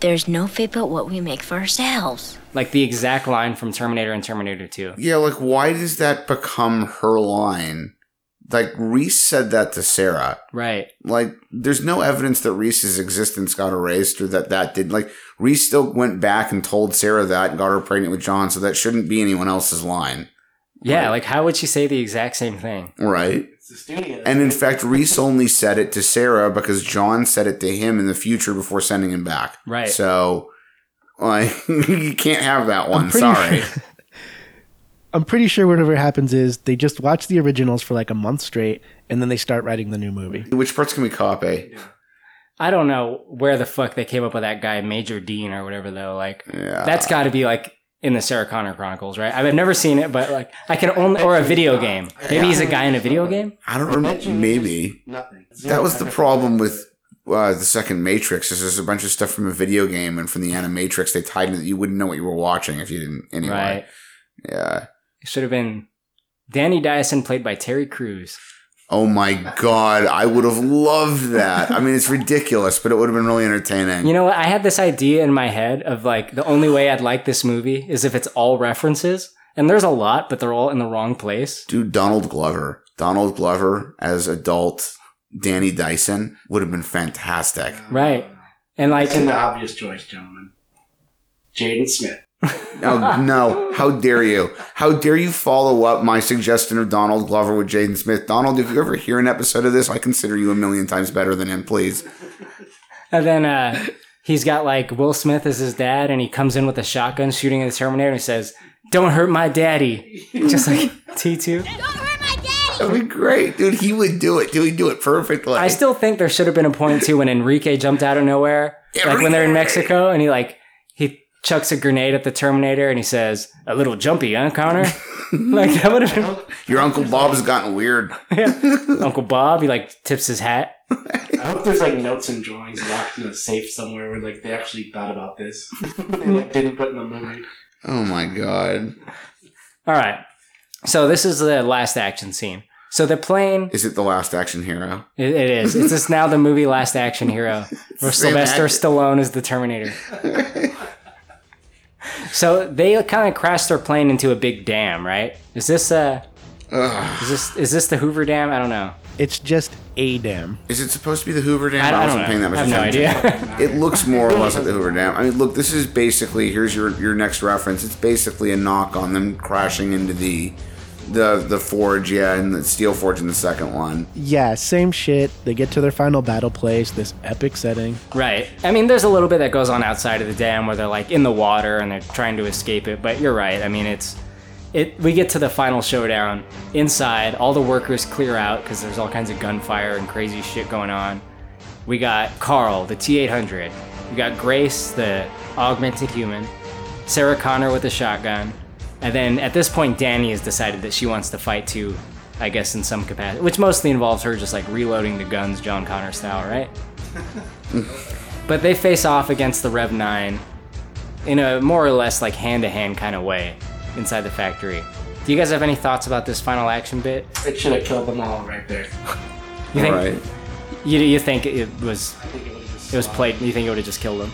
There's no fate but what we make for ourselves. Like the exact line from Terminator and Terminator 2. yeah, like why does that become her line? Like Reese said that to Sarah. Right. Like there's no evidence that Reese's existence got erased or that that did. Like Reese still went back and told Sarah that and got her pregnant with John, so that shouldn't be anyone else's line. Yeah, like how would she say the exact same thing? Right. It's the studio. And in fact, Reese only said it to Sarah because John said it to him in the future before sending him back. Right. So, like, you can't have that one. pretty Sorry. I'm pretty sure whatever happens is they just watch the originals for like a month straight, and then they start writing the new movie. Which parts can we copy? I don't know where the fuck they came up with that guy, Major Dean or whatever, though. Like, Yeah. that's got to be like in the Sarah Connor Chronicles, right? I've never seen it, but like, I can only, or a video game. Maybe he's a guy in a video game? I don't remember. Maybe. Nothing. That was the problem with uh, the second Matrix. Is there's a bunch of stuff from a video game and from the Animatrix they tied in that you wouldn't know what you were watching if you didn't anyway. Right. Yeah. It should have been Danny Dyson, played by Terry Crews. Oh my god, I would have loved that. I mean, it's ridiculous, but it would have been really entertaining. You know what? I had this idea in my head of like the only way I'd like this movie is if it's all references. And there's a lot, but they're all in the wrong place. Dude, Donald Glover. Donald Glover as adult Danny Dyson would have been fantastic. Right. And like, It's in the obvious choice, gentlemen. Jaden Smith. Oh no! How dare you? How dare you follow up my suggestion of Donald Glover with Jaden Smith? Donald, if you ever hear an episode of this, I consider you a million times better than him. Please. And then uh, he's got like Will Smith as his dad, and he comes in with a shotgun shooting at the Terminator and he says, Don't hurt my daddy. Just like T2. Don't hurt my daddy. That'd be great, dude. He would do it. Dude, he'd do it perfectly. I still think there should have been a point too when Enrique jumped out of nowhere. Like when they're in Mexico and he like, he chucks a grenade at the Terminator and he says, A little jumpy, huh, Connor? like that would have been Your Uncle Bob's gotten weird. yeah. Uncle Bob. He like tips his hat I hope there's like notes and drawings locked in a safe somewhere where like they actually thought about this. they like, didn't put in the movie. Oh my god. All right. So this is the last action scene. So the plane. Is it the last action hero? It, it is. It's just now the movie Last Action Hero, where Same Sylvester actor. Stallone is the Terminator. So they kind of crashed their plane into a big dam, right? Is this uh is this is this the Hoover Dam? I don't know. It's just a dam. Is it supposed to be the Hoover Dam? I- I wasn't don't paying know. that much I have no idea. it looks more or less like the Hoover Dam. I mean, look, this is basically here's your your next reference. It's basically a knock on them crashing into the the the forge, yeah, and the steel forge in the second one. Yeah, same shit. They get to their final battle place, this epic setting. Right. I mean, there's a little bit that goes on outside of the dam where they're like in the water and they're trying to escape it. But you're right. I mean, it's it. We get to the final showdown inside. All the workers clear out because there's all kinds of gunfire and crazy shit going on. We got Carl, the T800. We got Grace, the augmented human. Sarah Connor with the shotgun. And then at this point, Danny has decided that she wants to fight too. I guess in some capacity, which mostly involves her just like reloading the guns, John Connor style, right? But they face off against the Rev 9 in a more or less like hand to hand kind of way inside the factory. Do you guys have any thoughts about this final action bit? It should have killed them all right there. You think Right. you, you think it was Think it was played you think it would have just killed them?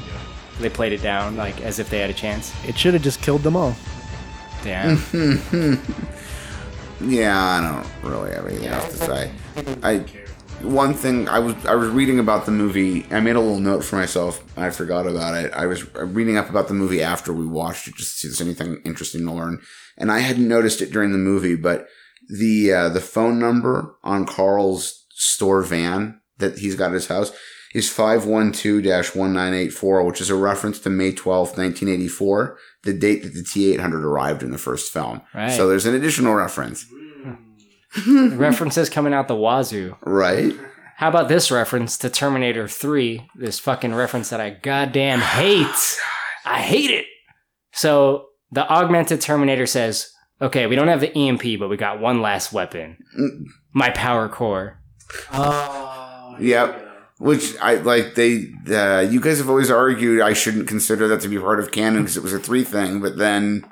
They played it down like as if they had a chance. It should have just killed them all. Damn. Yeah, I don't really have anything else to say. I one thing I was I was reading about the movie. I made a little note for myself. I forgot about it. I was reading up about the movie after we watched it, just to see if there's anything interesting to learn. And I hadn't noticed it during the movie, but the uh, the phone number on Carl's store van that he's got at his house is 512-1984, which is a reference to May 12th, 1984, the date that the T800 arrived in the first film. Right. So there's an additional reference. Hmm. References coming out the wazoo. Right? How about this reference to Terminator 3? This fucking reference that I goddamn hate. Oh, I hate it. So the augmented Terminator says, okay, we don't have the EMP, but we got one last weapon. Mm. My power core. Oh. Yep. Which I like. They, uh, you guys have always argued I shouldn't consider that to be part of canon because it was a three thing. But then,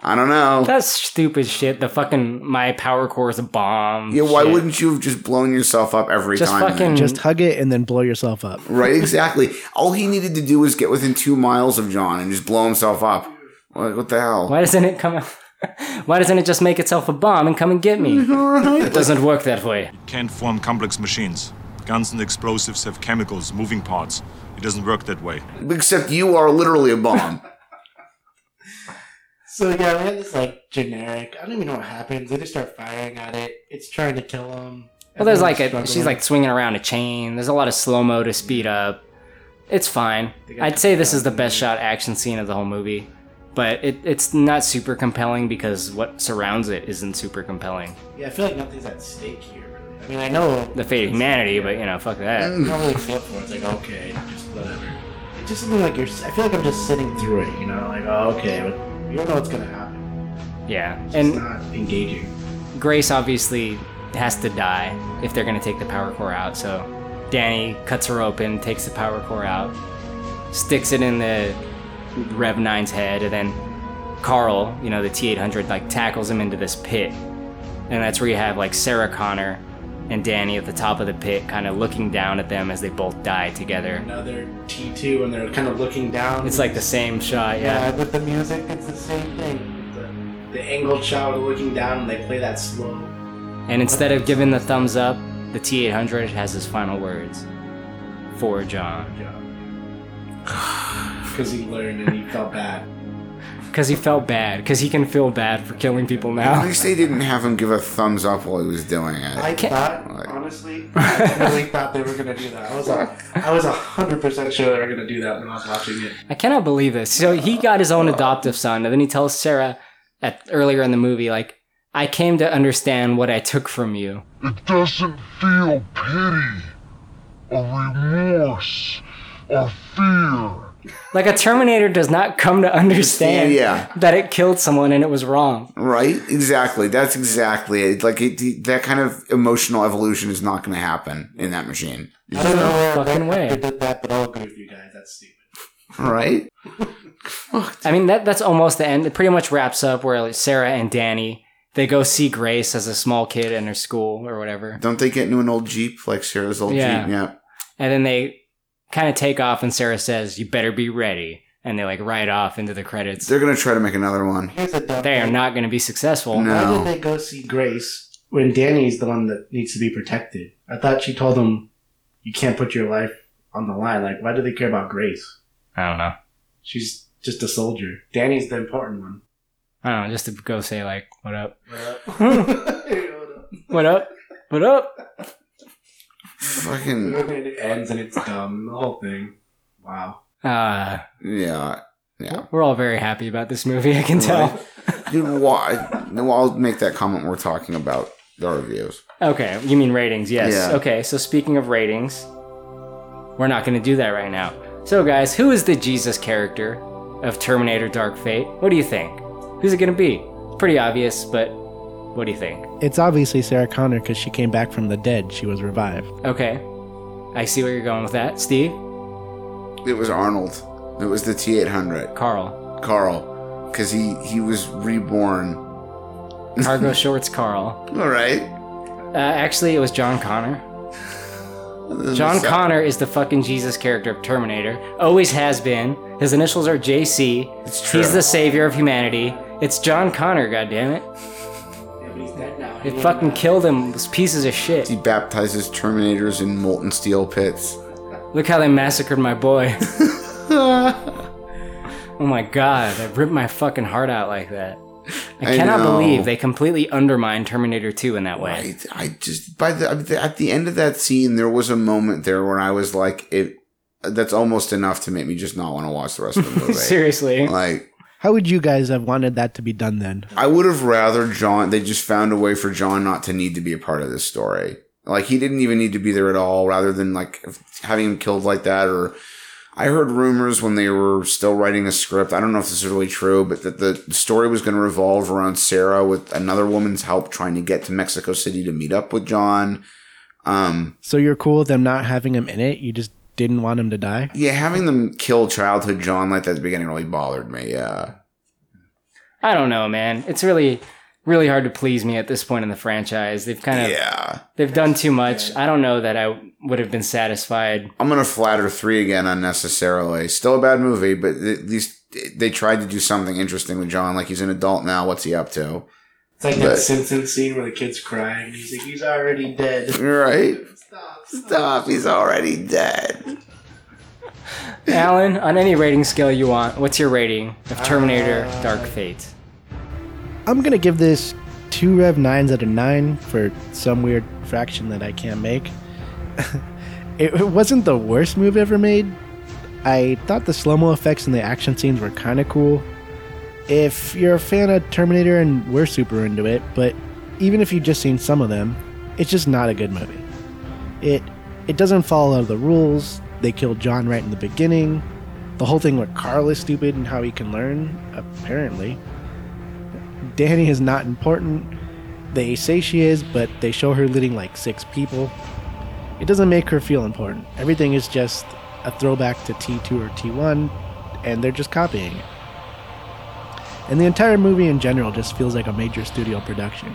I don't know. That's stupid shit. The fucking my power core is a bomb. Yeah, why shit. wouldn't you have just blown yourself up every Just time? then? fucking- Just hug it and then blow yourself up. right, exactly. All he needed to do was get within two miles of John and just blow himself up. What, what the hell? Why doesn't it come out? Why doesn't it just make itself a bomb and come and get me? It doesn't work that way. Can't form complex machines. Guns and explosives have chemicals, moving parts. It doesn't work that way. Except you are literally a bomb. So yeah, we have this like generic. I don't even know what happens. They just start firing at it. It's trying to kill them. Well, there's like a she's like swinging around a chain. There's a lot of slow mo to speed up. It's fine. I'd say this is the best shot action scene of the whole movie, but it, it's not super compelling because what surrounds it isn't super compelling. Yeah, I feel like nothing's at stake here. Really. I mean, I know The fate of humanity, but you know, fuck I that. Mm. don't really feel for it. It's like oh, okay, just whatever. It's just something like you're. I feel like I'm just sitting through it. You know, like oh okay, but you don't know what's gonna happen. Yeah, It's and not engaging. Grace obviously has to die if they're gonna take the power core out. So Danny cuts her open, takes the power core out, sticks it in the Rev 9's head, and then Carl, you know, the T800, like tackles him into this pit. And that's where you have like Sarah Connor and Danny at the top of the pit, kind of looking down at them as they both die together. Another T2, and they're kind of looking down. It's like the same shot, yeah, yeah. with the music, it's the same thing. The, the angled shot of looking down, and they play that slow. And instead of giving the thumbs up, the T800 has his final words for John. Because he learned and he felt bad. Because he felt bad. Because he can feel bad for killing people now. At now. least they didn't have him give a thumbs up while he was doing it. I can't. thought, honestly, I really thought they were gonna do that. I was, a, I was a hundred percent sure they were gonna do that when I was watching it. I cannot believe this. So he got his own adoptive son, and then he tells Sarah at earlier in the movie, like, I came to understand what I took from you. It doesn't feel pity or remorse or fear. Like a Terminator does not come to understand Yeah. that it killed someone and it was wrong. Right? Exactly. That's exactly it. Like it, that kind of emotional evolution is not going to happen in that machine. I don't know where fucking way. I did that, but I'll agree with you guys. That's stupid. Right? I mean that that's almost the end. It pretty much wraps up where like, Sarah and Danny they go see Grace as a small kid in her school or whatever, Don't they get into an old Jeep like Sarah's old Yeah. Jeep? Yeah. and then they kind of take off, and Sarah says, "You better be ready," and they like ride off into the credits. They're going to try to make another one. Here's a dumb They are thing. not going to be successful. No. Why did they go see Grace when Danny's the one that needs to be protected? I thought she told him you can't put your life on the line. Like, why do they care about Grace? I don't know. She's just a soldier. Danny's the important one. I don't know. Just to go say like, what up. "What up? What up? What up?" Fucking it ends and it's dumb. The whole thing. Wow. Uh, yeah. Yeah. we're all very happy about this movie. I can tell. Dude, why? No, I'll make that comment when we're talking about the reviews. Okay, you mean ratings? Yes. Yeah. Okay, so speaking of ratings, we're not going to do that right now. So, guys, who is the Jesus character of Terminator Dark Fate? What do you think? Who's it going to be? Pretty obvious, but what do you think? It's obviously Sarah Connor because she came back from the dead. She was revived. Okay, I see where you're going with that. Steve? It was Arnold. It was the T eight hundred. Carl. Carl, because he he was reborn. Cargo Shorts Carl. All right. Uh, actually, it was John Connor. John Connor is the fucking Jesus character of Terminator. Always has been. His initials are JC. It's true. He's the savior of humanity. It's John Connor, goddammit. It fucking killed him. Those pieces of shit. He baptizes Terminators in molten steel pits. Look how they massacred my boy. oh my god, they ripped my fucking heart out like that. I I cannot know. believe they completely undermined Terminator 2 in that way. I, I just by the at the end of that scene, there was a moment there where I was like, it. That's almost enough to make me just not want to watch the rest of the movie. Seriously. Like, How would you guys have wanted that to be done then? I would have rather John. They just found a way for John not to need to be a part of this story. Like he didn't even need to be there at all. Rather than like having him killed like that, or I heard rumors when they were still writing a script. I don't know if this is really true, but that the story was going to revolve around Sarah with another woman's help trying to get to Mexico City to meet up with John. Um, So you're cool with them not having him in it? You just didn't want him to die? yeah, having them kill childhood John like that at the beginning really bothered me. Yeah. I don't know, man. It's really, really hard to please me at this point in the franchise. They've kind of, Yeah. they've done too much. I don't know that I would have been satisfied. I'm gonna flatter three again unnecessarily. Still a bad movie, but at least they tried to do something interesting with John. Like he's an adult now. What's he up to? It's like But- that Simpsons scene where the kid's crying. He's like, he's already dead. Right? Stop. He's already dead. Alan, on any rating scale you want, what's your rating of Terminator uh, Dark Fate? I'm gonna give this two Rev 9s out of 9 for some weird fraction that I can't make. it, it wasn't the worst move ever made. I thought the slow mo effects and the action scenes were kind of cool. If you're a fan of Terminator and we're super into it, but even if you've just seen some of them, it's just not a good movie. It it doesn't follow the rules. They killed John right in the beginning. The whole thing with Carl is stupid and how he can learn, apparently. Danny is not important. They say she is, but they show her leading like six people. It doesn't make her feel important. Everything is just a throwback to T2 or T1, and they're just copying it. And the entire movie in general just feels like a major studio production.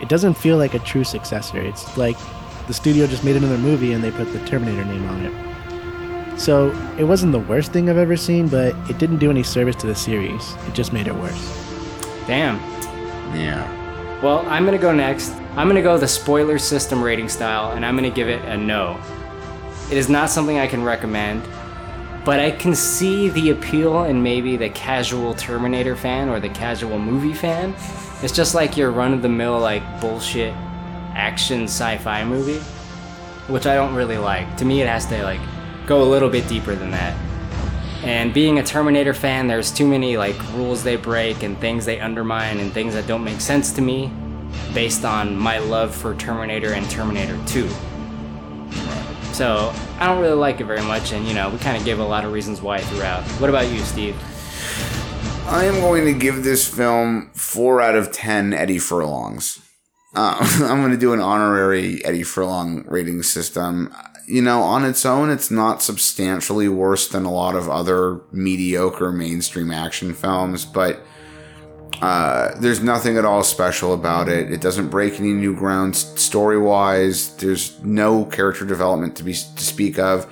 It doesn't feel like a true successor. It's like the studio just made another movie and they put the Terminator name on it. So it wasn't the worst thing I've ever seen, but it didn't do any service to the series. It just made it worse. Damn. Yeah. Well, I'm gonna go next. I'm gonna go the spoiler system rating style, and I'm gonna give it a no. It is not something I can recommend, but I can see the appeal in maybe the casual Terminator fan or the casual movie fan. It's just like your run of the mill, like bullshit action sci fi movie, which I don't really like. To me, it has to like go a little bit deeper than that. And being a Terminator fan, there's too many like rules they break and things they undermine and things that don't make sense to me based on my love for Terminator and Terminator 2. So I don't really like it very much, and you know, we kind of gave a lot of reasons why throughout. What about you, Steve? I am going to give this film four out of ten Eddie Furlongs. Uh, I'm going to do an honorary Eddie Furlong rating system. You know, on its own, it's not substantially worse than a lot of other mediocre mainstream action films, but uh, there's nothing at all special about it. It doesn't break any new ground story wise. There's no character development to be to speak of.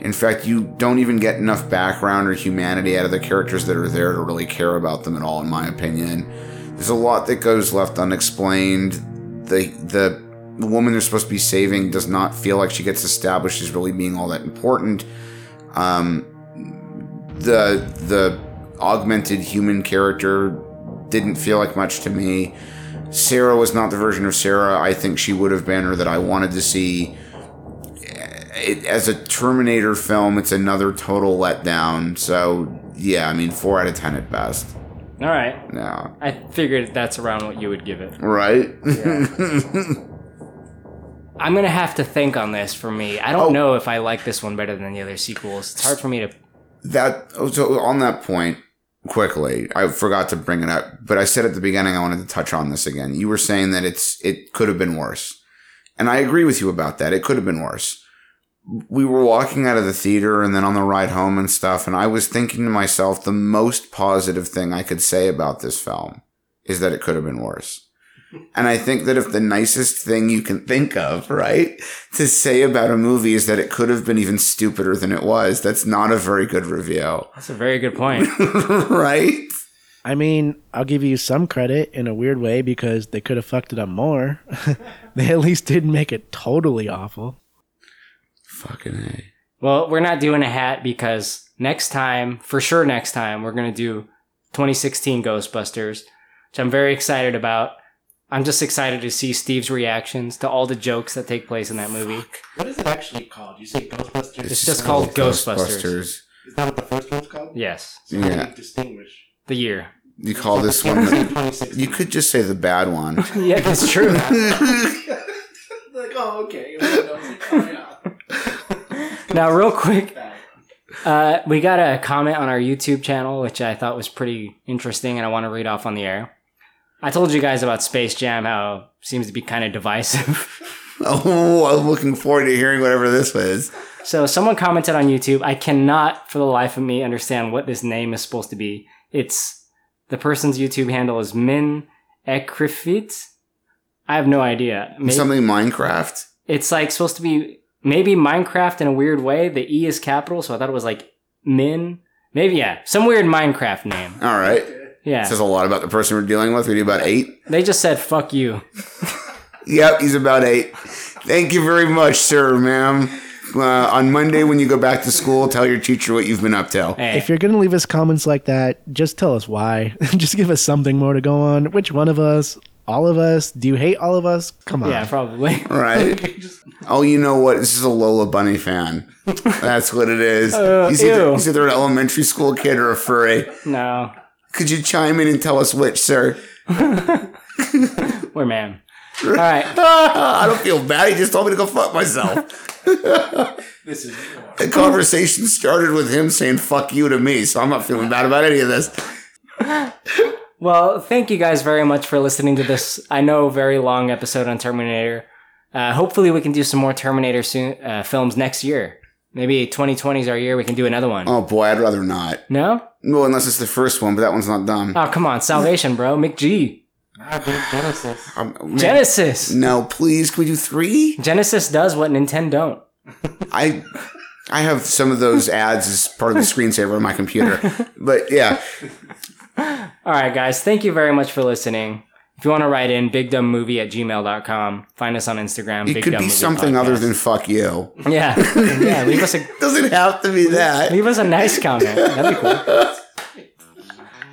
In fact, you don't even get enough background or humanity out of the characters that are there to really care about them at all, in my opinion. There's a lot that goes left unexplained. The the the woman they're supposed to be saving does not feel like she gets established as really being all that important. Um, the the augmented human character didn't feel like much to me. Sarah was not the version of Sarah I think she would have been or that I wanted to see. It, as a Terminator film, it's another total letdown. So, yeah, I mean, 4 out of 10 at best. All right. Yeah. I figured that's around what you would give it. Right? I'm gonna have to think on this for me. I Oh. don't know if I like this one better than the other sequels. It's hard for me to. that oh, so on that point quickly i forgot to bring it up but i said at the beginning i wanted to touch on this again you were saying that it's it could have been worse and i agree with you about that it could have been worse we were walking out of the theater and then on the ride home and stuff and i was thinking to myself the most positive thing i could say about this film is that it could have been worse and I think that if the nicest thing you can think of, right, to say about a movie is that it could have been even stupider than it was, that's not a very good review. That's a very good point. right? I mean, I'll give you some credit in a weird way because they could have fucked it up more. they at least didn't make it totally awful. Fucking A. Well, we're not doing a hat because next time, for sure, next time we're gonna do 2016 Ghostbusters, which I'm very excited about. I'm just excited to see Steve's reactions to all the jokes that take place in that movie. What is it actually called? You say Ghostbusters? It's just called Ghostbusters. Is that what the first one's called? Yes. So how do Yeah. you distinguish? The year. You call this one the, You could just say the bad one. Yeah, that's true. like, oh, okay. Now, real quick, uh, we got a comment on our YouTube channel, which I thought was pretty interesting, and I want to read off on the air. I told you guys about Space Jam, how it seems to be kind of divisive. oh, I'm looking forward to hearing whatever this was. So someone commented on YouTube. I cannot, for the life of me, understand what this name is supposed to be. It's the person's YouTube handle is Min Ekrifit. I have no idea. Maybe- Something Minecraft? It's like supposed to be maybe Minecraft in a weird way. The E is capital, so I thought it was like Min. Maybe yeah, some weird Minecraft name. All right. Yeah. Says a lot about the person we're dealing with. We do about eight. They just said "fuck you." Yep, he's about eight. Thank you very much, sir, ma'am. Uh, on Monday, when you go back to school, tell your teacher what you've been up to. If you're gonna leave us comments like that, just tell us why. just give us something more to go on. Which one of us? All of us? Do you hate all of us? Come on. Yeah, probably. Right? oh, you know what? This is a Lola Bunny fan. That's what it is. Uh, he's, either, he's either an elementary school kid or a furry. No, Could you chime in and tell us which, sir? we're man. All right. I don't feel bad. He just told me to go fuck myself. this is The conversation started with him saying "fuck you" to me, so I'm not feeling bad about any of this. Well, thank you guys very much for listening to this. I know very long episode on Terminator. Uh, hopefully, we can do some more Terminator soon, uh, films next year. Maybe 2020 is our year. We can do another one. Oh boy, I'd rather not. No? Well, unless it's the first one, but that one's not done. Oh, come on, Salvation, bro. McG. Genisys. Um, man- Genisys. No, please. Can we do three? Genesis does what Nintendo don't. I I have some of those ads as part of the screensaver on my computer. But yeah, All right, guys. Thank you very much for listening. If you want to write in, bigdumbmovie at gmail.com. Find us on Instagram. it Big could Dumb be Movie something other than "fuck you." Yeah. yeah. Leave us a Doesn't have to be that. leave us a nice comment. That'd be cool.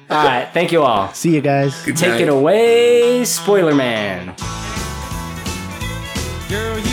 All right. Thank you all. See you guys. Take it away, Spoiler Man. Girl, you